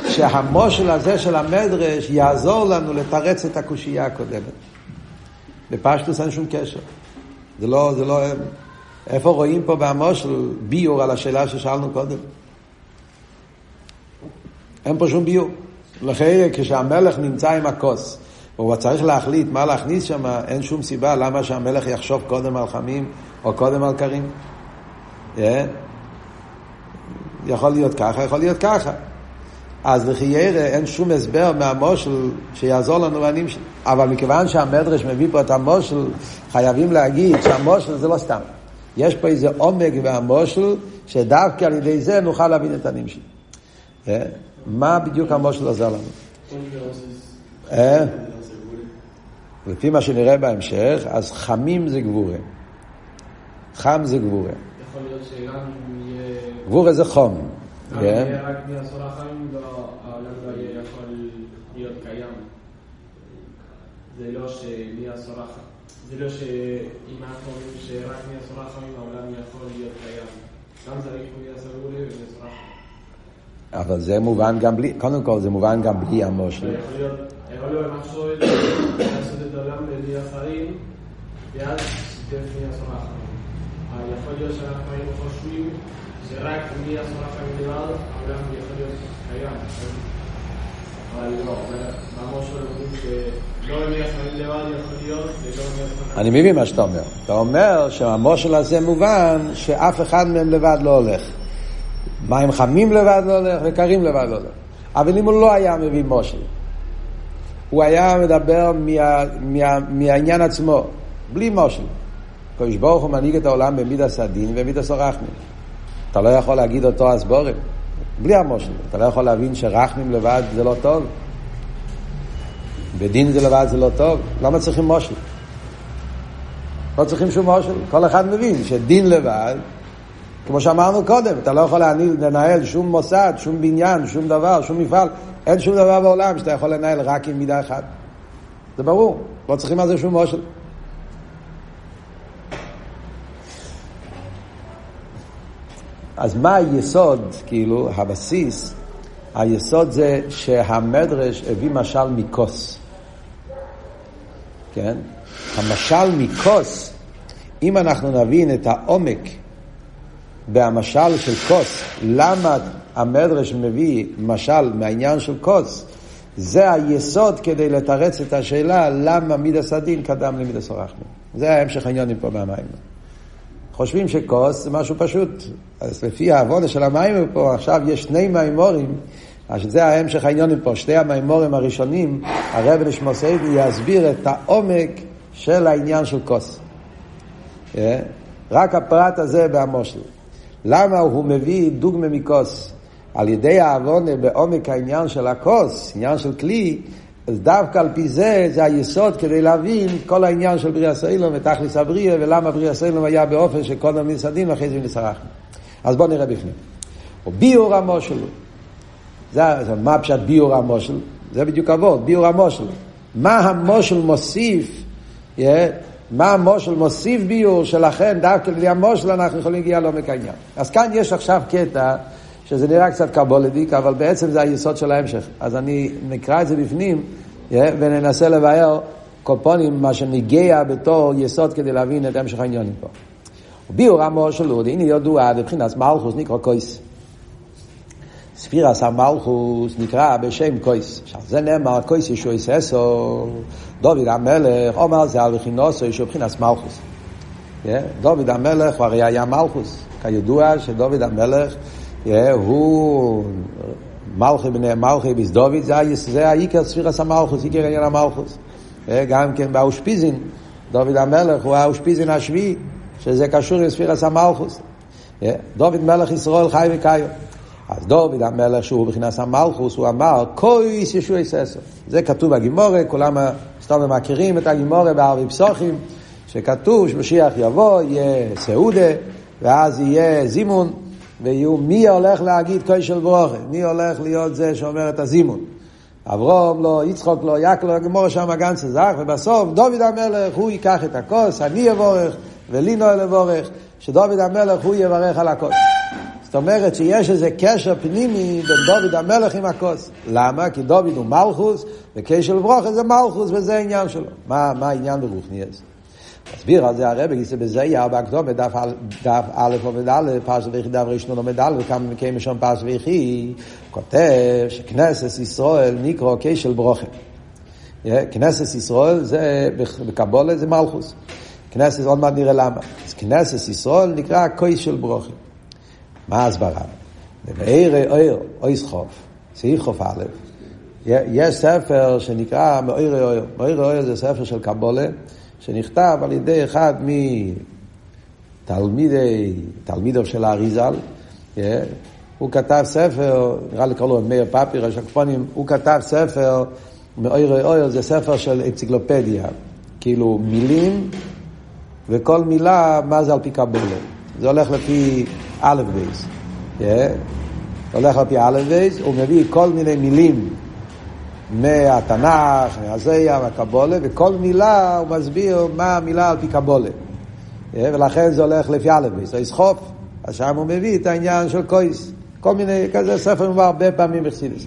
שהמושל הזה של המדרש יעזור לנו לתרץ את הקושייה הקודמת. בפשטוס אין שום קשר. זה לא, זה לא, איפה רואים פה במושל ביור על השאלה ששאלנו קודם? אין פה שום ביור. לכן כשהמלך נמצא עם הכוס, והוא צריך להחליט מה להכניס שם, אין שום סיבה למה שהמלך יחשוב קודם על חמים או קודם על קרים. Yeah. יכול להיות ככה, יכול להיות ככה. אז לחיירה אין שום הסבר מהמושל שיעזור לנו בענים שלנו. אבל מכיוון שהמדרש מביא פה את המושל, חייבים להגיד שהמושל זה לא סתם. יש פה איזה עומק והמושל, שדווקא על ידי זה נוכל להבין את שלנו. אה? מה בדיוק המושל עוזר לנו? אה? לפי מה שנראה בהמשך, אז חמים זה גבורה. חם זה גבורה. יכול להיות שגם יהיה... גבורה זה חום. כן? רק מעשרה חיים, לא- העולם לא יהיה יכול להיות קיים. זה לא שמעשרה חיים. זה לא שאם אנחנו אומרים שרק מעשרה חיים העולם יכול להיות קיים. גם צריך מעשרה גבולה ומעשרה. אבל זה מובן גם בלי, קודם כל זה מובן גם בלי המושל. יכול להיות, יכול להיות משהו לעשות את העולם בלי השרים, ואז שיתף מעשרה חיים. יכול להיות שאנחנו היינו חושבים שרק מעשרה חיים לבד העולם יכול להיות קיים. אני מבין מה שאתה אומר. אתה אומר שהמושל הזה מובן שאף אחד מהם לבד לא הולך. מים חמים לבד לא הולך וקרים לבד לא הולך. אבל אם הוא לא היה מביא מושל, הוא היה מדבר מה, מה, מהעניין עצמו, בלי מושל. הקדוש ברוך הוא מנהיג את העולם במידס הדין ומידס הרחמים. אתה לא יכול להגיד אותו הסבורים, בלי המושל. אתה לא יכול להבין שרחמים לבד זה לא טוב. בדין זה לבד זה לא טוב. למה צריכים מושל? לא צריכים שום מושל. כל אחד מבין שדין לבד, כמו שאמרנו קודם, אתה לא יכול לנהל שום מוסד, שום בניין, שום דבר, שום מפעל. אין שום דבר בעולם שאתה יכול לנהל רק עם מידה אחת. זה ברור, לא צריכים על זה שום מושל. אז מה היסוד, כאילו, הבסיס? היסוד זה שהמדרש הביא משל מכוס. כן? המשל מכוס, אם אנחנו נבין את העומק בהמשל של כוס, למה המדרש מביא משל מהעניין של כוס, זה היסוד כדי לתרץ את השאלה למה מידס הדין קדם למידס הרחמים. זה ההמשך העניונים פה מהמים. חושבים שכוס זה משהו פשוט. אז לפי העבודה של המים פה, עכשיו יש שני מימורים, אז זה ההמשך העניונים פה, שתי המימורים הראשונים, הרב נשמוסייבי יסביר את העומק של העניין של כוס. אה? רק הפרט הזה בהמושל. למה הוא מביא דוגמה מכוס? על ידי העוונה בעומק העניין של הכוס, עניין של כלי, אז דווקא על פי זה, זה היסוד כדי להבין כל העניין של בריאה סאילום ותכלס הבריאה, ולמה בריאה סאילום היה באופן שקודם נסעדים ואחרי זה נסרחנו. אז בואו נראה בפנים. או ביור המושל. זה, מה פשט ביור המושל? זה בדיוק עבוד, ביור המושל. מה המושל מוסיף, yeah, מה המושל מוסיף ביור, שלכן דווקא לפי המושל אנחנו יכולים להגיע לעומק העניין. אז כאן יש עכשיו קטע שזה נראה קצת קבולדיק, אבל בעצם זה היסוד של ההמשך. אז אני נקרא את זה בפנים וננסה לבאר קופונים, מה שניגע בתור יסוד כדי להבין את המשך העניונים פה. ביור המושל הוא, הנה ידוע, בבחינת מלכוס נקרא קויס. ספירס המלכוס נקרא בשם קויס. עכשיו זה נאמר קויס ישוע יססו, דוד המלך, אומר זה על בכינוסו ישוע בחינת מלכוס. דוד המלך הוא הרי היה מלכוס. כידוע שדוד המלך הוא מלכי בני מלכי ביס דוד, זה העיקר ספירס המלכוס, עיקר עניין המלכוס. גם כן באושפיזין, דוד המלך הוא האושפיזין השביעי, שזה קשור עם ספירס המלכוס. דוד מלך ישראל חי וקיים. אז דוד המלך שהוא מבחינת המלכוס, הוא אמר, קויס ישוע ססו. זה כתוב בגימורה, כולם סתם מכירים את הגימורה בערבי פסוחים, שכתוב שמשיח יבוא, יהיה סעודה, ואז יהיה זימון, ויהיו מי הולך להגיד קוי של ברוכה, מי הולך להיות זה שאומר את הזימון. אברום לא, יצחוק לא, יעקב לא, גמור שם הגנץ זך, ובסוף דוד המלך הוא ייקח את הכוס, אני אבורך, ולינו אל אבורך, שדוד המלך הוא יברך על הכוס. זאת אומרת שיש איזה קשר פנימי בין דוד המלך עם הכוס. למה? כי דוד הוא מלכוס, וקשר לברוכה זה מלכוס, וזה העניין שלו. מה, מה העניין ברוכניאס? מסביר על זה הרבי, גיסא בזה יהיה בהקדום בדף א' עובד א', פרש ויחי דף ראשון עומד א', וכמה מקיים משום פרש ויחי, כותב שכנסת ישראל נקרא כשל ברוכה. כנסת ישראל זה, בקבולה זה מלכוס. כנסת, עוד מעט נראה למה. אז כנסת ישראל נקרא כשל ברוכה. מה ההסברה? במאיר אויר, אויס חוף, סעיף חוף א', יש ספר שנקרא מאיר אויר. מאיר אויר זה ספר של קבולה. שנכתב על ידי אחד מתלמידי, תלמידו של האריזל, yeah, הוא כתב ספר, נראה לי קראו לו מאיר פפיר, השקפונים, הוא כתב ספר, מאויר אויר זה ספר של אנציקלופדיה, כאילו מילים, וכל מילה, מה זה על פי קבולה. זה הולך לפי א' בית. Yeah. הולך לפי א' בית, הוא מביא כל מיני מילים מהתנ"ך, מהזוהר, מהקבלה, וכל מילה הוא מסביר מה המילה על פי קבלה. אה, ולכן זה הולך לפי א' בית, אות כ"ף, אז שם הוא מביא את העניין של כוס. כל מיני, כזה ספר מבוא הרבה פעמים בחסידות.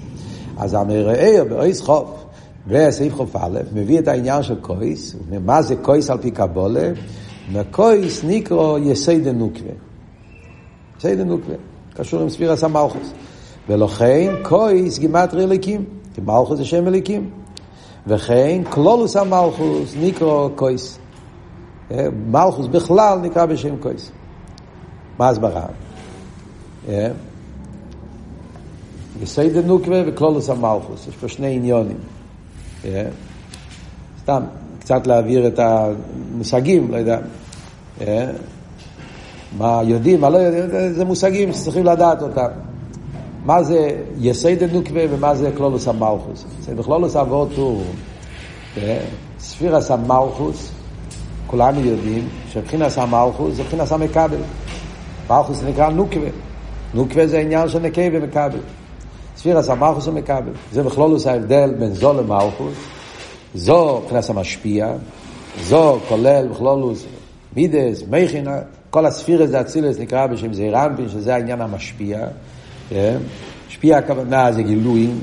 אז הוא מראה באות כ"ף, בסעיף כ"ף א', מביא את העניין של כוס, מה זה כוס על פי קבלה? וכוס נקרא יסוד הנוקבא. יסוד הנוקבא, קשור עם ספירת המלכות. ולכן כוס גימטריא אלוקים. כי מלכות זה שם אלוקים. וכן כללות המלכות נקרא כוס. אה, מלכות בכלל נקרא בשם כוס. מה הסברה? אה, יסוד הנוקבא וכללות המלכות. יש פה שני עניינים. אה, סתם, קצת להעביר את המושגים, לא יודע. מה יודעים, מה לא יודעים, זה מושגים שצריכים לדעת אותם. מה זה יסייד נוקבה ומה זה כלולוס המלכוס. זה בכלולוס אבות הוא ספירס המלכוס, כולנו יודעים שבחינס המלכוס זה בחינס המקבל. מלכוס נקרא נוקבה. נוקבה זה עניין של נקה ומקבל. ספירס המלכוס הוא מקבל. זה בכלולוס ההבדל בין זו למלכוס. זו בחינס המשפיע, זו כולל בכלולוס מידס, מייכינה, כל הספירס זה אצילס נקרא בשם זעירמפין, שזה העניין המשפיע. השפיע הכוונה זה גילויים,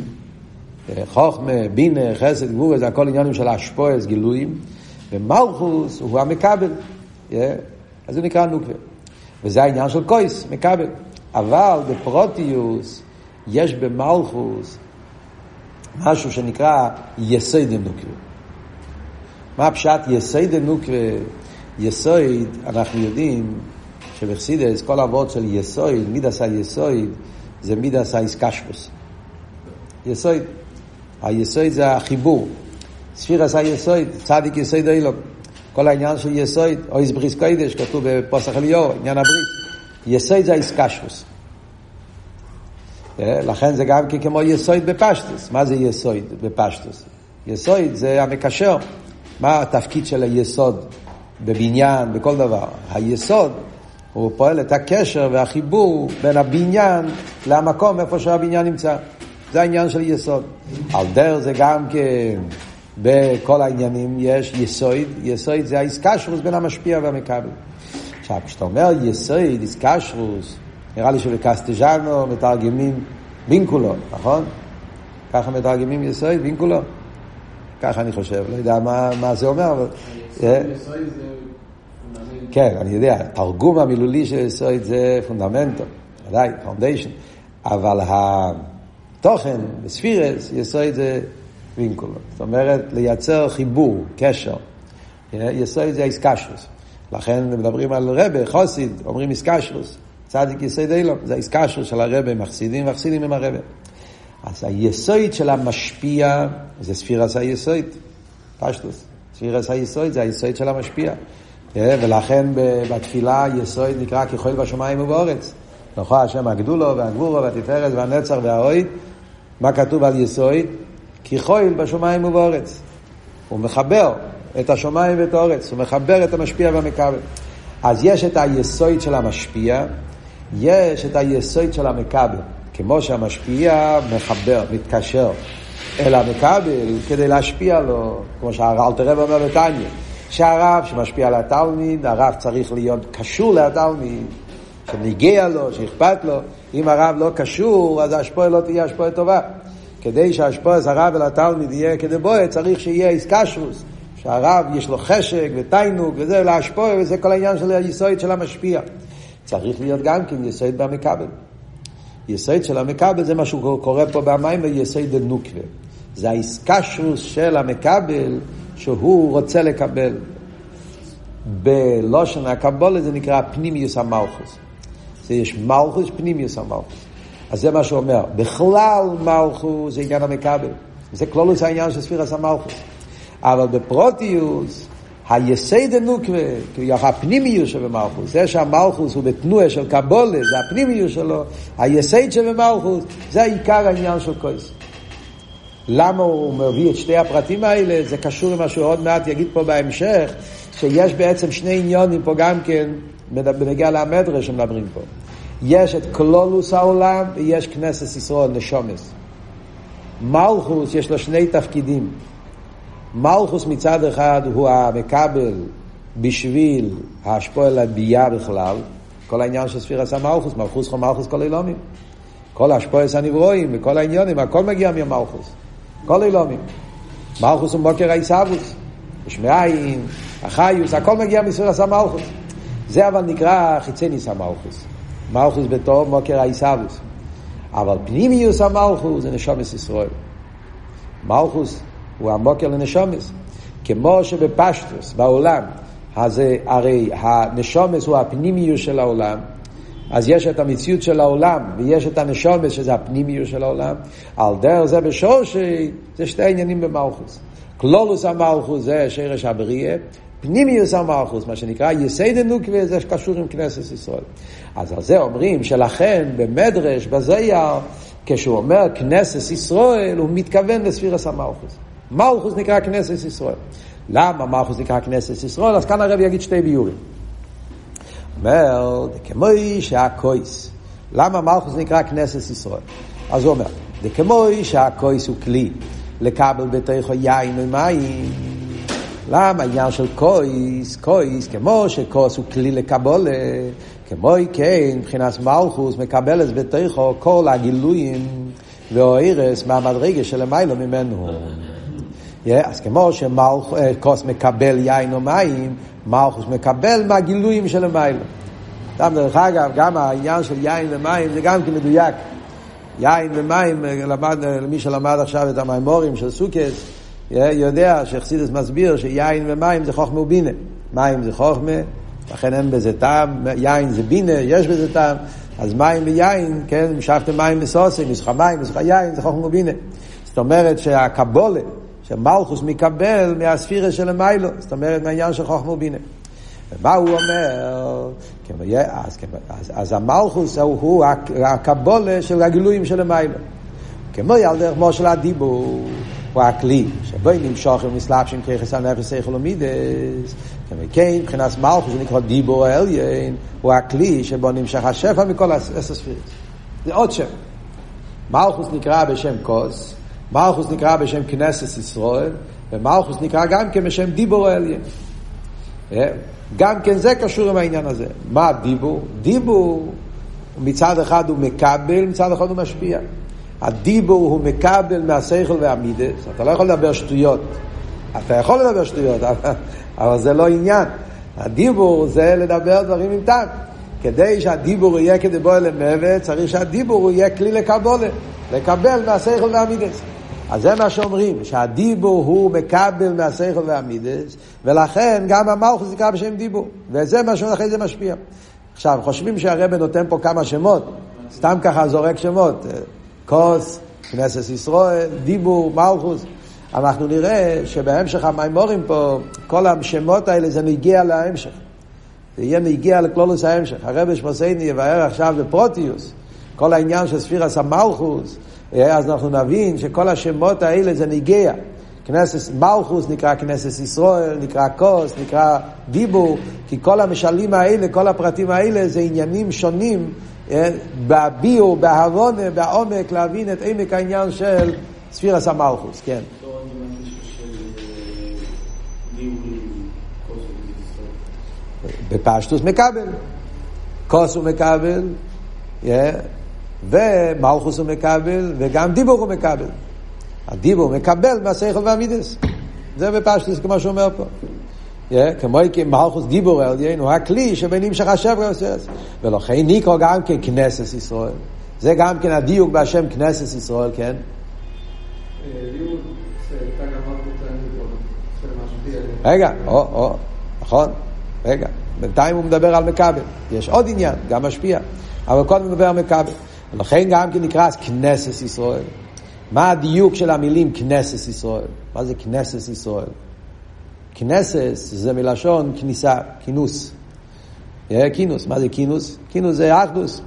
חוכמה, בינה, חסד, גבורה, זה הכל עניינים של אשפויס, גילויים, ומלכוס הוא המקבל, כן? אז זה נקרא נוקווה. וזה העניין של קויס, מקבל. אבל בפרוטיוס יש במלכוס משהו שנקרא יסוד דנוקווה. מה הפשט יסוד דנוקווה? יסוד, אנחנו יודעים שבחסידס כל אבות של יסוד, מידס היסוד, זה מידס האיסקשפוס. יסוד. היסוד זה החיבור. ספיר עשה יסוד, צדיק יסוד אילום. כל העניין של יסוד, או איזבריס קוידש, כתוב בפוסח אליהו, עניין הבריס. יסוד זה האיסקשפוס. אה, לכן זה גם כמו יסוד בפשטוס. מה זה יסוד בפשטוס? יסוד זה המקשר. מה התפקיד של היסוד בבניין, בכל דבר? היסוד הוא פועל את הקשר והחיבור בין הבניין למקום איפה שהבניין נמצא. זה העניין של יסוד. על דרך זה גם כן בכל העניינים יש יסוד, יסוד זה האיסקשרוס בין המשפיע והמקבל. עכשיו, כשאתה אומר יסוד, איסקשרוס, נראה לי שבקסטג'אנו מתרגמים בינקולו, נכון? ככה מתרגמים יסוד, בינקולו? ככה אני חושב, לא יודע מה, מה זה אומר, אבל... אה? כן, אני יודע, התרגום המילולי של יסוד זה פונדמנטו, ודאי, foundation, אבל התוכן בספירת, יסוד זה vínculo. זאת אומרת, לייצר חיבור, קשר. יסוד זה התקשרות. לכן מדברים על רבי, חסיד, אומרים התקשרות. צדיק יסוד עולם, זה ההתקשרות של הרבי עם החסידים, והחסידים עם הרבי. אז היסוד של המשפיע זה ספירת היסוד, פשטות. ספירת היסוד זה היסוד של המשפיע. ולכן בתפילה יסוד נקרא ככל בשמיים ובאורץ. נכון השם הגדולו והגבורו והתפארת והנצח והאוהד. מה כתוב על יסוד? חויל בשמיים ובאורץ. הוא מחבר את השמיים ואת האורץ, הוא מחבר את המשפיע והמכבל. אז יש את היסוד של המשפיע, יש את היסוד של המכבל. כמו שהמשפיע מחבר, מתקשר אל המכבל כדי להשפיע לו, כמו שהאלתר רב אומר בתניא, שהרב שמשפיע על התלמיד, הרב צריך להיות קשור לתלמיד, שנגיע לו, שאכפת לו. אם הרב לא קשור, אז ההשפועה לא תהיה השפועה טובה. כדי שהשפועה הרב אל התלמיד יהיה כדבואה, צריך שיהיה איסקשרוס. שהרב יש לו חשק ותיינוג וזה, להשפועה, וזה כל העניין של היסוד של המשפיע. צריך להיות גם כן יסוד במכבל. יסוד של המכבל זה מה שקורה פה במים ויסוד דנוקווה. זה האיסקשרוס של המכבל שהוא רוצה לקבל. בלושן הקבולה זה נקרא פנימיוס המלכוס. זה יש מלכוס, פנימיוס המלכוס. אז זה מה שהוא אומר. בכלל מלכוס זה עניין המכבל. זה כלולוס העניין של ספירס המלכוס. אבל בפרוטיוס, היסד הנוקווה, כאילו הפנימיוס שבמלכוס, זה שהמלכוס הוא בתנועה של קבולה, זה הפנימיוס שלו, היסד שבמלכוס, זה העיקר העניין של קויס. למה הוא מביא את שתי הפרטים האלה? זה קשור למה שהוא עוד מעט יגיד פה בהמשך, שיש בעצם שני עניונים פה גם כן, בנגיע למדרש שמדברים פה. יש את כלולוס העולם ויש כנסת ישראל, נשומס. מלכוס יש לו שני תפקידים. מלכוס מצד אחד הוא המקבל בשביל ההשפוע על הביאה בכלל, כל העניין של ספירס המלכוס, מלכוס חו מלכוס כל אילומים. כל ההשפועס הנברואים וכל העניונים, הכל מגיע מהמלכוס. כל אילומים. מלכוס הוא מוקר העיסאוווס, יש מאין, החיוס, הכל מגיע מספירס המלכוס. זה אבל נקרא חיצי ניס המלכוס. מלכוס בתור מוקר העיסאוווס. אבל פנימיוס המלכוס זה נשומס ישראל. מלכוס הוא המוקר לנשומס. כמו שבפשטוס, בעולם, אז הרי הנשומס הוא הפנימיוס של העולם, אז יש את המציאות של העולם, ויש את הנשומס שזה הפנימיוס של העולם, על דרך זה בשורשי, זה שתי עניינים במלכוס. כלולוס המלכוס זה שרש הבריאה, פנימיוס המלכוס, מה שנקרא יסד הנוקווה, זה קשור עם כנסת ישראל. אז על זה אומרים שלכן במדרש, בזייר, כשהוא אומר כנסת ישראל, הוא מתכוון לספירס המלכוס. מלכוס נקרא כנסת ישראל. למה מלכוס נקרא כנסת ישראל? אז כאן הרב יגיד שתי ביורים. אומר, דכמוי שהקויס. למה מלכוס נקרא כנסת ישראל? אז הוא אומר, דכמוי שהקויס הוא כלי לקבל בתוכו יין ומים. למה העניין של קויס, קויס, כמו שקוס הוא כלי לקבולה, כמו כן, מבחינת מלכוס מקבלת בתוכו כל הגילויים והאירס מהמדרגה שלמיילו ממנו. אז כמו שקוס מקבל יין או מים, מלכוס מקבל מהגילויים של המיילו. סתם דרך אגב, גם העניין של יין ומים זה גם כן מדויק. יין ומים, למד, למי שלמד עכשיו את המימורים של סוכס, יודע שחסידס מסביר שיין ומים זה חוכמה ובינה. מים זה חוכמה, לכן אין בזה טעם, יין זה בינה, יש בזה טעם, אז מים ויין, כן, משכתם מים מסוסי, מסך מים, מסך יין, זה חוכמה ובינה. זאת אומרת שהקבולה, שמלכוס מקבל מהספירה של המיילו, זאת אומרת מהעניין של חוכמה ובינה. ומה הוא אומר? אז, אז, אז המלכוס הוא, הוא הקבולה של הגילויים של המיילו. כמו ילדך מושל הדיבור, הוא הכלי שבו נמשוך ומסלבשים ככס הנפש איכול ומידס. כן, מבחינת מלכוס זה נקרא דיבור העליין, הוא הכלי שבו נמשך השפע מכל ספירות. זה עוד שם. מלכוס נקרא בשם כוס, מלכוס נקרא בשם כנסת ישראל, ומלכוס נקרא גם כן בשם דיבור העליין. גם כן זה קשור עם העניין הזה. מה דיבור? דיבור מצד אחד הוא מקבל, מצד אחד הוא משפיע. הדיבור הוא מקבל מהשכל והמידס, אתה לא יכול לדבר שטויות. אתה יכול לדבר שטויות, אבל זה לא עניין. הדיבור זה לדבר דברים עם טעם. כדי שהדיבור יהיה כדי בוא אל המוות, צריך שהדיבור יהיה כלי לקבולה, לקבל מהשכל והמידס. אז זה מה שאומרים, שהדיבור הוא מקבל מהשכל והמידס, ולכן גם המלכוס נקרא בשם דיבור, וזה מה שאחרי זה משפיע. עכשיו, חושבים שהרבא נותן פה כמה שמות, סתם ככה זורק שמות, כוס, כנסת ישראל, דיבור, מלכוס. אנחנו נראה שבהמשך המימורים פה, כל השמות האלה זה נגיע להמשך. זה יהיה נגיע לכלולוס ההמשך. הרבי שמוסייני יבהר עכשיו בפרוטיוס, כל העניין של ספירס המלכוס, אז אנחנו נבין שכל השמות האלה זה נגיע. כנסת מלכוס נקרא כנסת ישראל, נקרא כוס, נקרא דיבור, כי כל המשלים האלה, כל הפרטים האלה זה עניינים שונים בביור, בהבונה, בעומק, להבין את עמק העניין של ספירס המלכוס, כן. בפשטוס מקבל. כוס הוא מקבל, ומלכוס הוא מקבל, וגם דיבור הוא מקבל. הדיבור מקבל מהשכל והמידס. זה בפשטוס, כמו שהוא אומר פה. כמו מלכוס דיבור עליין הוא הכלי שבנים שחשב ועושה ולכן ניקרו גם כן כנסת ישראל. זה גם כן הדיוק בהשם כנסת ישראל כן? רגע, או, או, נכון, רגע, בינתיים הוא מדבר על מקבל, יש עוד עניין, גם משפיע, אבל קודם מדבר על מקבל, ולכן גם כן נקרא כנסת ישראל. מה הדיוק של המילים כנסת ישראל? מה זה כנסת ישראל? כנסס זה מלשון כניסה, כינוס. כינוס, מה זה כינוס? כינוס זה אחדוס.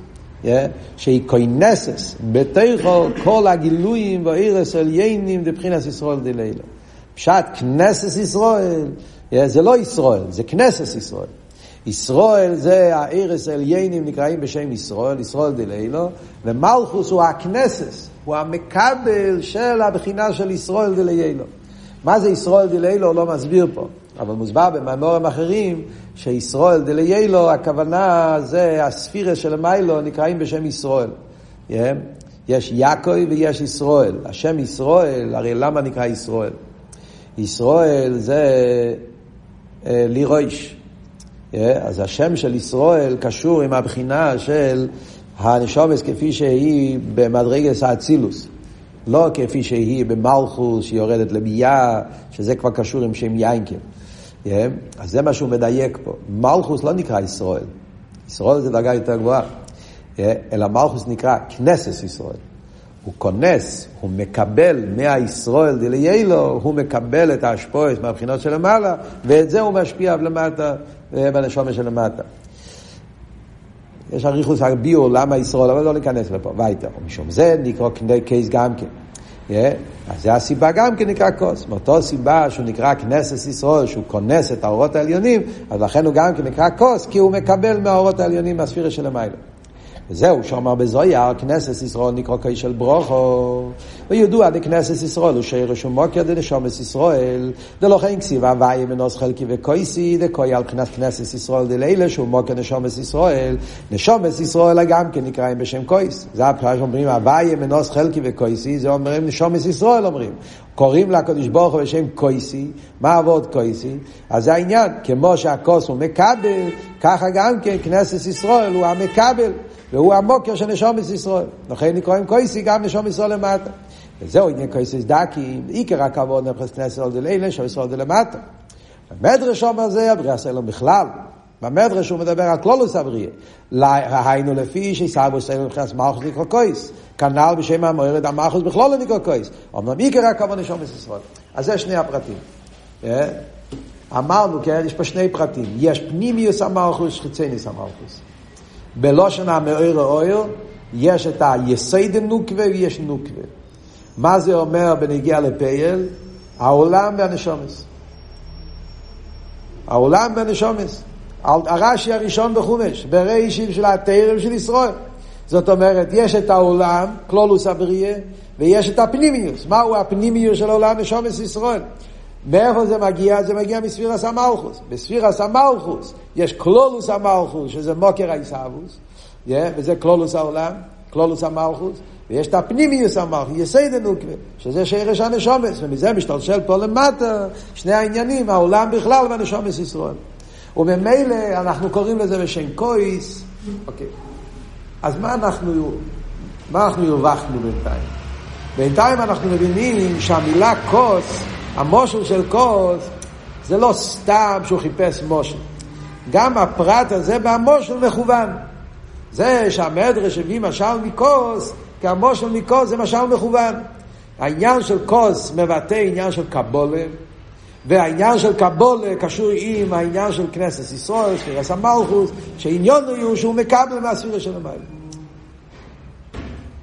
שהיא כוינסס בתוכו כל הגילויים והאירס עליינים דבחינס ישראל דלילה. פשט כנסס ישראל, זה לא ישראל, זה כנסס ישראל. ישראל זה האירס עליינים נקראים בשם ישראל, ישראל דלילו, ומלכוס הוא הכנסס, הוא המקבל של הבחינה של ישראל דלילו. מה זה ישראל דליילו לא מסביר פה, אבל מוסבר במאמורים אחרים שישראל דליילו הכוונה זה הספירה של מיילו נקראים בשם ישראל. Yeah. יש יעקב ויש ישראל. השם ישראל, הרי למה נקרא ישראל? ישראל זה אה, לירויש. אז השם של ישראל קשור עם הבחינה של הנשומס כפי שהיא במדרגס האצילוס. לא כפי שהיא במלכוס, שיורדת לביאה, שזה כבר קשור עם שם יינקים. Yeah, אז זה מה שהוא מדייק פה. מלכוס לא נקרא ישראל. ישראל זה דרגה יותר גבוהה. Yeah, אלא מלכוס נקרא כנסת ישראל. הוא כונס, הוא מקבל מהישראל דליילו, הוא מקבל את האשפויס מהבחינות של למעלה, ואת זה הוא משפיע למטה, בנשומת של למטה. יש אריכות הביאור למה ישראל, אבל לא ניכנס לפה, ווייטער. משום זה נקרא כן כוס גם כן. Yeah, אז זה הסיבה גם כן נקרא כוס. מאותו סיבה שהוא נקרא כנסת ישראל, שהוא כונס את האורות העליונים, אז לכן הוא גם כן נקרא כוס, כי הוא מקבל מהאורות העליונים מהספירה שלמעלה. וזהו, שאומר בזוהר, כנסת ישראל נקרא כוס של ברכה. וידוע דכנסת ישראל הוא שורש ומקור דנשמות ישראל, דלכן כתיב הוי' מנת חלקי וכוסי, דקאי על בחינת כנסת ישראל דלעילא שהוא מקור נשמות ישראל. נשומת ישראל גם כן נקראים בשם קויס. זה הפרש אומרים הוואי מנוס חלקי וקויסי, זה אומרים נשומת ישראל אומרים. קוראים לקדוש ברוך הוא בשם קויסי, מה עבוד קויסי? אז זה העניין, כמו שהכוס הוא מקבל, ככה גם כן כנסת ישראל הוא המקבל, והוא המוקר של נשומת ישראל. לכן נקראים קויסי גם נשומת ישראל למטה. וזהו עניין קויסיס דקים, עיקר הכבוד נכנס כנסת ישראל דלילה, נשומת ישראל דלמטה. המדרש אומר זה, הבריאה סלם בכלל. במדרש הוא מדבר על כלולוס הבריאה. היינו לפי שיסבו סלם מבחינת מלכוס נקרא קויס. כנ"ל בשם המוערד המלכוס בכלול נקרא קויס. אמנם עיקר הכבוד נשומת ישראל. אז זה שני הפרטים. אמרנו, כן, יש פה שני פרטים. יש פנימיוס המלכוס, חיצניוס המלכוס. בלושן המאיר האויר, יש את היסייד נוקווה ויש נוקווה. מה זה אומר בנגיע לפייל? העולם והנשומס. העולם והנשומס. הרש"י הראשון בחומש, בראשים של התרם של ישראל. זאת אומרת, יש את העולם, כלולוס הבריאה, ויש את הפנימיוס. מהו הפנימיוס של העולם נשומס ישראל? מאיפה זה מגיע? זה מגיע מספירס המלכוס. בספירס המלכוס יש כלולוס המלכוס, שזה מוקר האיסאוווס, yeah, וזה כלולוס העולם, כלולוס המלכוס, ויש את הפנימיוס המלכוס, יסייד הנוקווה, שזה שרש הנשומס, ומזה משתלשל פה למטה שני העניינים, העולם בכלל והנשומס ישראל. וממילא אנחנו קוראים לזה בשם קויס, אוקיי. אז מה אנחנו, מה אנחנו הרווחנו בינתיים? בינתיים אנחנו מבינים שהמילה כוס, המושל של כוס, זה לא סתם שהוא חיפש מושל. גם הפרט הזה במושל מכוון. זה שהמדרש הביא משל מכוס, כי המושל מכוס זה משל מכוון. העניין של כוס מבטא עניין של קבולה, והעניין של קבולה קשור עם העניין של כנסת ישראל, של רס המלכוס, שעניון הוא שהוא מקבל מהספירה של המים.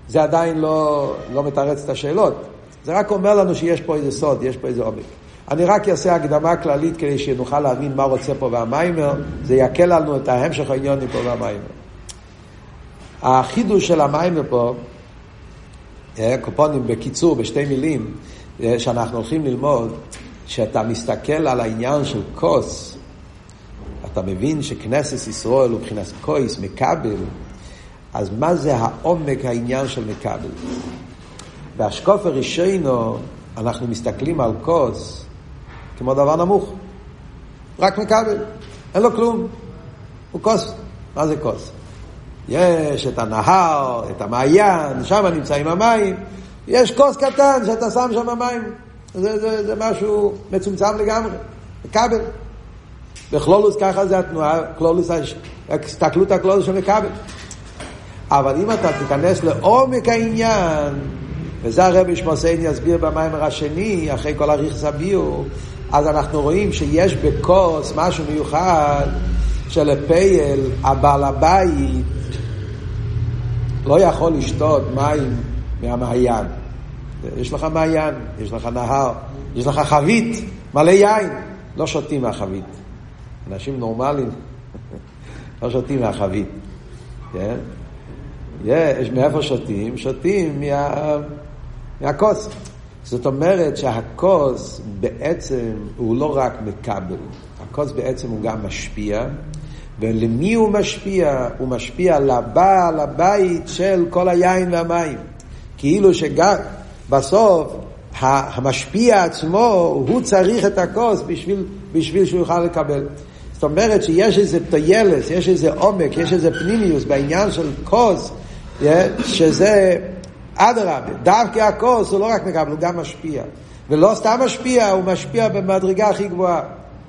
זה עדיין לא, לא מתרץ את השאלות. זה רק אומר לנו שיש פה איזה סוד, יש פה איזה עומק. אני רק אעשה הקדמה כללית כדי שנוכל להבין מה רוצה פה והמיימר, זה יקל לנו את ההמשך העניונים פה והמיימר. החידוש של המיימר פה, אה, קופונים בקיצור, בשתי מילים, אה, שאנחנו הולכים ללמוד, כשאתה מסתכל על העניין של כוס, אתה מבין שכנסת ישראל הוא מבחינת כוס, מקבל, אז מה זה העומק העניין של מקבל? בהשקוף הראשינו אנחנו מסתכלים על כוס כמו דבר נמוך. רק מקבל, אין לו כלום. הוא כוס. מה זה כוס? יש את הנהר, את המעיין, שם נמצאים המים. יש כוס קטן שאתה שם שם המים. זה, זה, זה משהו מצומצם לגמרי, מכבל. בכלולוס ככה זה התנועה, כלולוס, הסתכלות הכלולוס של מכבל. אבל אם אתה תיכנס לעומק העניין, וזה הרבי שמוסיין יסביר במיימר השני, אחרי כל הריכס הביור, אז אנחנו רואים שיש בכוס משהו מיוחד שלפייל, הבעל הבית לא יכול לשתות מים מהמעיין. יש לך מעיין, יש לך נהר, יש לך חבית, מלא יין, לא שותים מהחבית. אנשים נורמליים לא שותים מהחבית. כן? יש, מאיפה שותים? שותים מה, מהכוס. זאת אומרת שהכוס בעצם הוא לא רק מקבל, הכוס בעצם הוא גם משפיע, ולמי הוא משפיע? הוא משפיע לבעל הבית של כל היין והמים. כאילו שגם בסוף המשפיע עצמו, הוא צריך את הכוס בשביל, בשביל שהוא יוכל לקבל. זאת אומרת שיש איזה טיילס, יש איזה עומק, יש איזה פנימיוס בעניין של כוס, שזה אדרבה, דווקא הכוס הוא לא רק מקבל, הוא גם משפיע. ולא סתם משפיע, הוא משפיע במדרגה הכי גבוהה.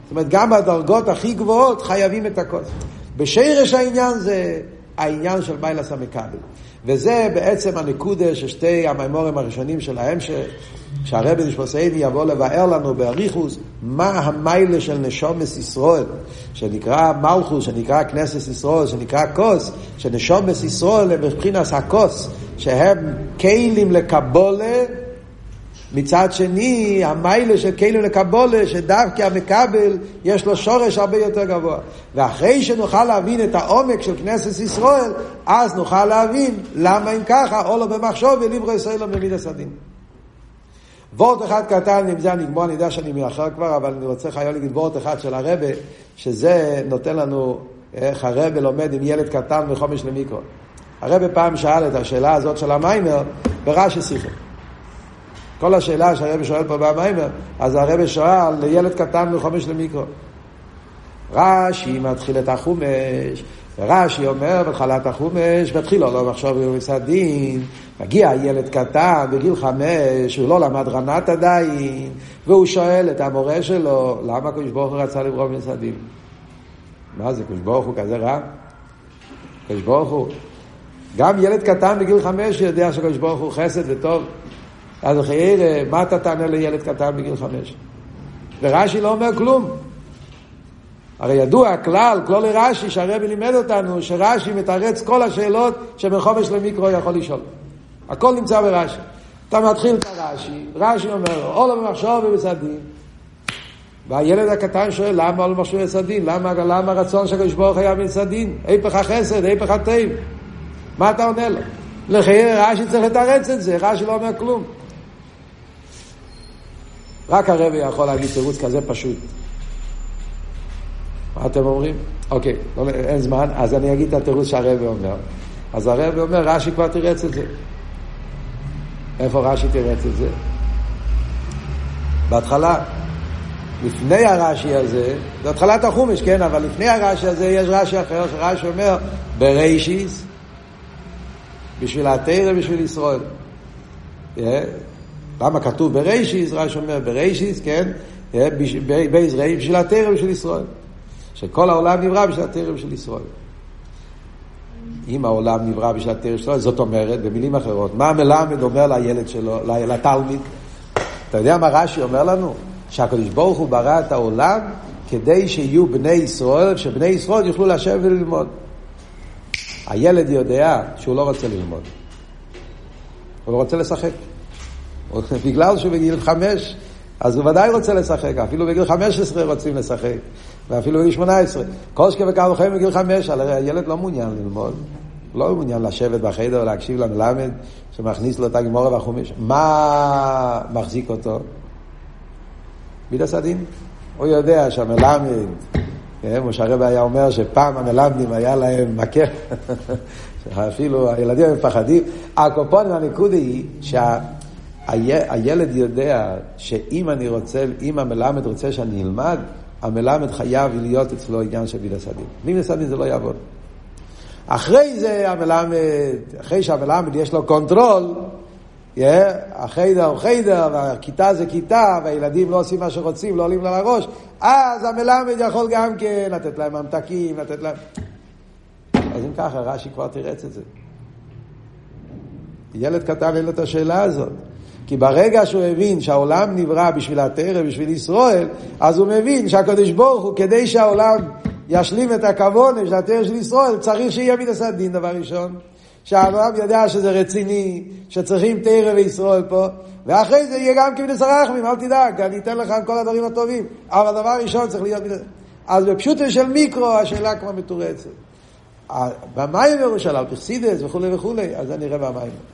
זאת אומרת, גם בדרגות הכי גבוהות חייבים את הכוס. בשרש העניין זה העניין של מיילס המקבל. וזה בעצם הנקודה של שתי המימורים הראשונים של ההמשך, שהרבי נשפוסייני יבוא לבאר לנו באריכוס מה המיילה של נשומס ישראל, שנקרא מלכוס, שנקרא כנסת ישראל, שנקרא כוס, שנשומס ישראל הם מבחינת הכוס, שהם כלים לקבולה מצד שני, המיילה של כאילו לקבולה, שדווקא המקבל, יש לו שורש הרבה יותר גבוה. ואחרי שנוכל להבין את העומק של כנסת ישראל, אז נוכל להבין למה אם ככה, או לא במחשוב וליברו ישראל לא מבין הסדין. וורט אחד קטן, עם זה אני אגמור, אני יודע שאני מאחר כבר, אבל אני רוצה חייב להגיד וורט אחד של הרבה, שזה נותן לנו איך הרבה לומד עם ילד קטן מחומש למיקרו. הרבה פעם שאל את השאלה הזאת של המיימר ברש"י שיחה. כל השאלה שהרבי שואל פה במיימר, אז הרבי שואל לילד קטן מחומש למיקרו. רש"י מתחיל את החומש, ורש"י אומר בתחילת החומש, מתחיל לא מחשוב במסעדין, מגיע ילד קטן בגיל חמש, הוא לא למד רנת עדיין, והוא שואל את המורה שלו, למה הקדוש ברוך הוא רצה לברוא במסעדין? מה זה, הקדוש ברוך הוא כזה רע? הקדוש ברוך הוא. גם ילד קטן בגיל חמש יודע שהקדוש ברוך הוא חסד וטוב. אז חייר, מה אתה תענה לילד קטן בגיל חמש? ורש"י לא אומר כלום. הרי ידוע הכלל, כלולי רש"י, שהרבי לימד אותנו, שרש"י מתרץ כל השאלות שבחומש למיקרו יכול לשאול. הכל נמצא ברש"י. אתה מתחיל את הרש"י, רש"י אומר, או לא במחשוב ובסדין. והילד הקטן שואל, למה לא במחשוב ובסדין? למה, למה הרצון של הקדוש ברוך היה מסדין? היפך החסד, היפך הטייב. מה אתה עונה לו? לחייר רש"י צריך לתרץ את זה, רש"י לא אומר כלום. רק הרבי יכול להגיד תירוץ כזה פשוט. מה אתם אומרים? אוקיי, לא, אין זמן, אז אני אגיד את התירוץ שהרבי אומר. אז הרבי אומר, רש"י כבר תירץ את זה. איפה רש"י תירץ את זה? בהתחלה, לפני הרש"י הזה, זה התחלת החומש, כן, אבל לפני הרש"י הזה יש רש"י אחר, שרש"י אומר, ברישיס, בשביל התרא ובשביל ישראל. Yeah. למה כתוב ברישיס? רש"י אומר ברישיס, כן, בעזרי בשביל התרא ובשביל ישראל. שכל העולם נברא בשביל התרם של ישראל. אם העולם נברא בשביל התרם שלו, זאת אומרת, במילים אחרות, מה המלמד אומר לילד שלו, לתלמיד? אתה יודע מה רש"י אומר לנו? שהקדוש ברוך הוא ברא את העולם כדי שיהיו בני ישראל, שבני ישראל יוכלו לשבת וללמוד. הילד יודע שהוא לא רוצה ללמוד. הוא לא רוצה לשחק. בגלל שהוא בגיל חמש, אז הוא ודאי רוצה לשחק, אפילו בגיל חמש עשרה רוצים לשחק. ואפילו בגיל 18. כל שכם וקל וחיים בגיל חמש, הרי הילד לא מעוניין ללמוד. לא מעוניין לשבת בחדר ולהקשיב למלמד שמכניס לו את הגמורה והחומש. מה מחזיק אותו? מידס הדין. הוא יודע שהמלמד, כן, שהרבא היה אומר שפעם המלמדים היה להם מכה, אפילו הילדים מפחדים. הקופונים הנקודה היא שהילד יודע שאם אני רוצה, אם המלמד רוצה שאני אלמד, המלמד חייב להיות אצלו עניין של מידת הדין. בלי מידת הדין זה לא יעבוד. אחרי זה המלמד, אחרי שהמלמד יש לו control, החיידר הוא חיידר, והכיתה זה כיתה, והילדים לא עושים מה שרוצים, לא עולים לו לראש, אז המלמד יכול גם כן לתת להם ממתקים, לתת להם... אז אם ככה, רש"י כבר תירץ את זה. ילד קטן אין לו את השאלה הזאת. כי ברגע שהוא הבין שהעולם נברא בשביל התרא, בשביל ישראל, אז הוא מבין שהקדוש ברוך הוא, כדי שהעולם ישלים את הכבוד של התרא של ישראל, צריך שיהיה מידס הדין דבר ראשון. שהעולם יודע שזה רציני, שצריכים תרא וישראל פה, ואחרי זה יהיה גם כמידס הרחמים, אל תדאג, אני אתן לך כל הדברים הטובים. אבל דבר ראשון צריך להיות. אז בפשוטו של מיקרו השאלה כבר מתורצת. במים ירושלים, פרסידס וכולי וכולי, אז אני אראה במים.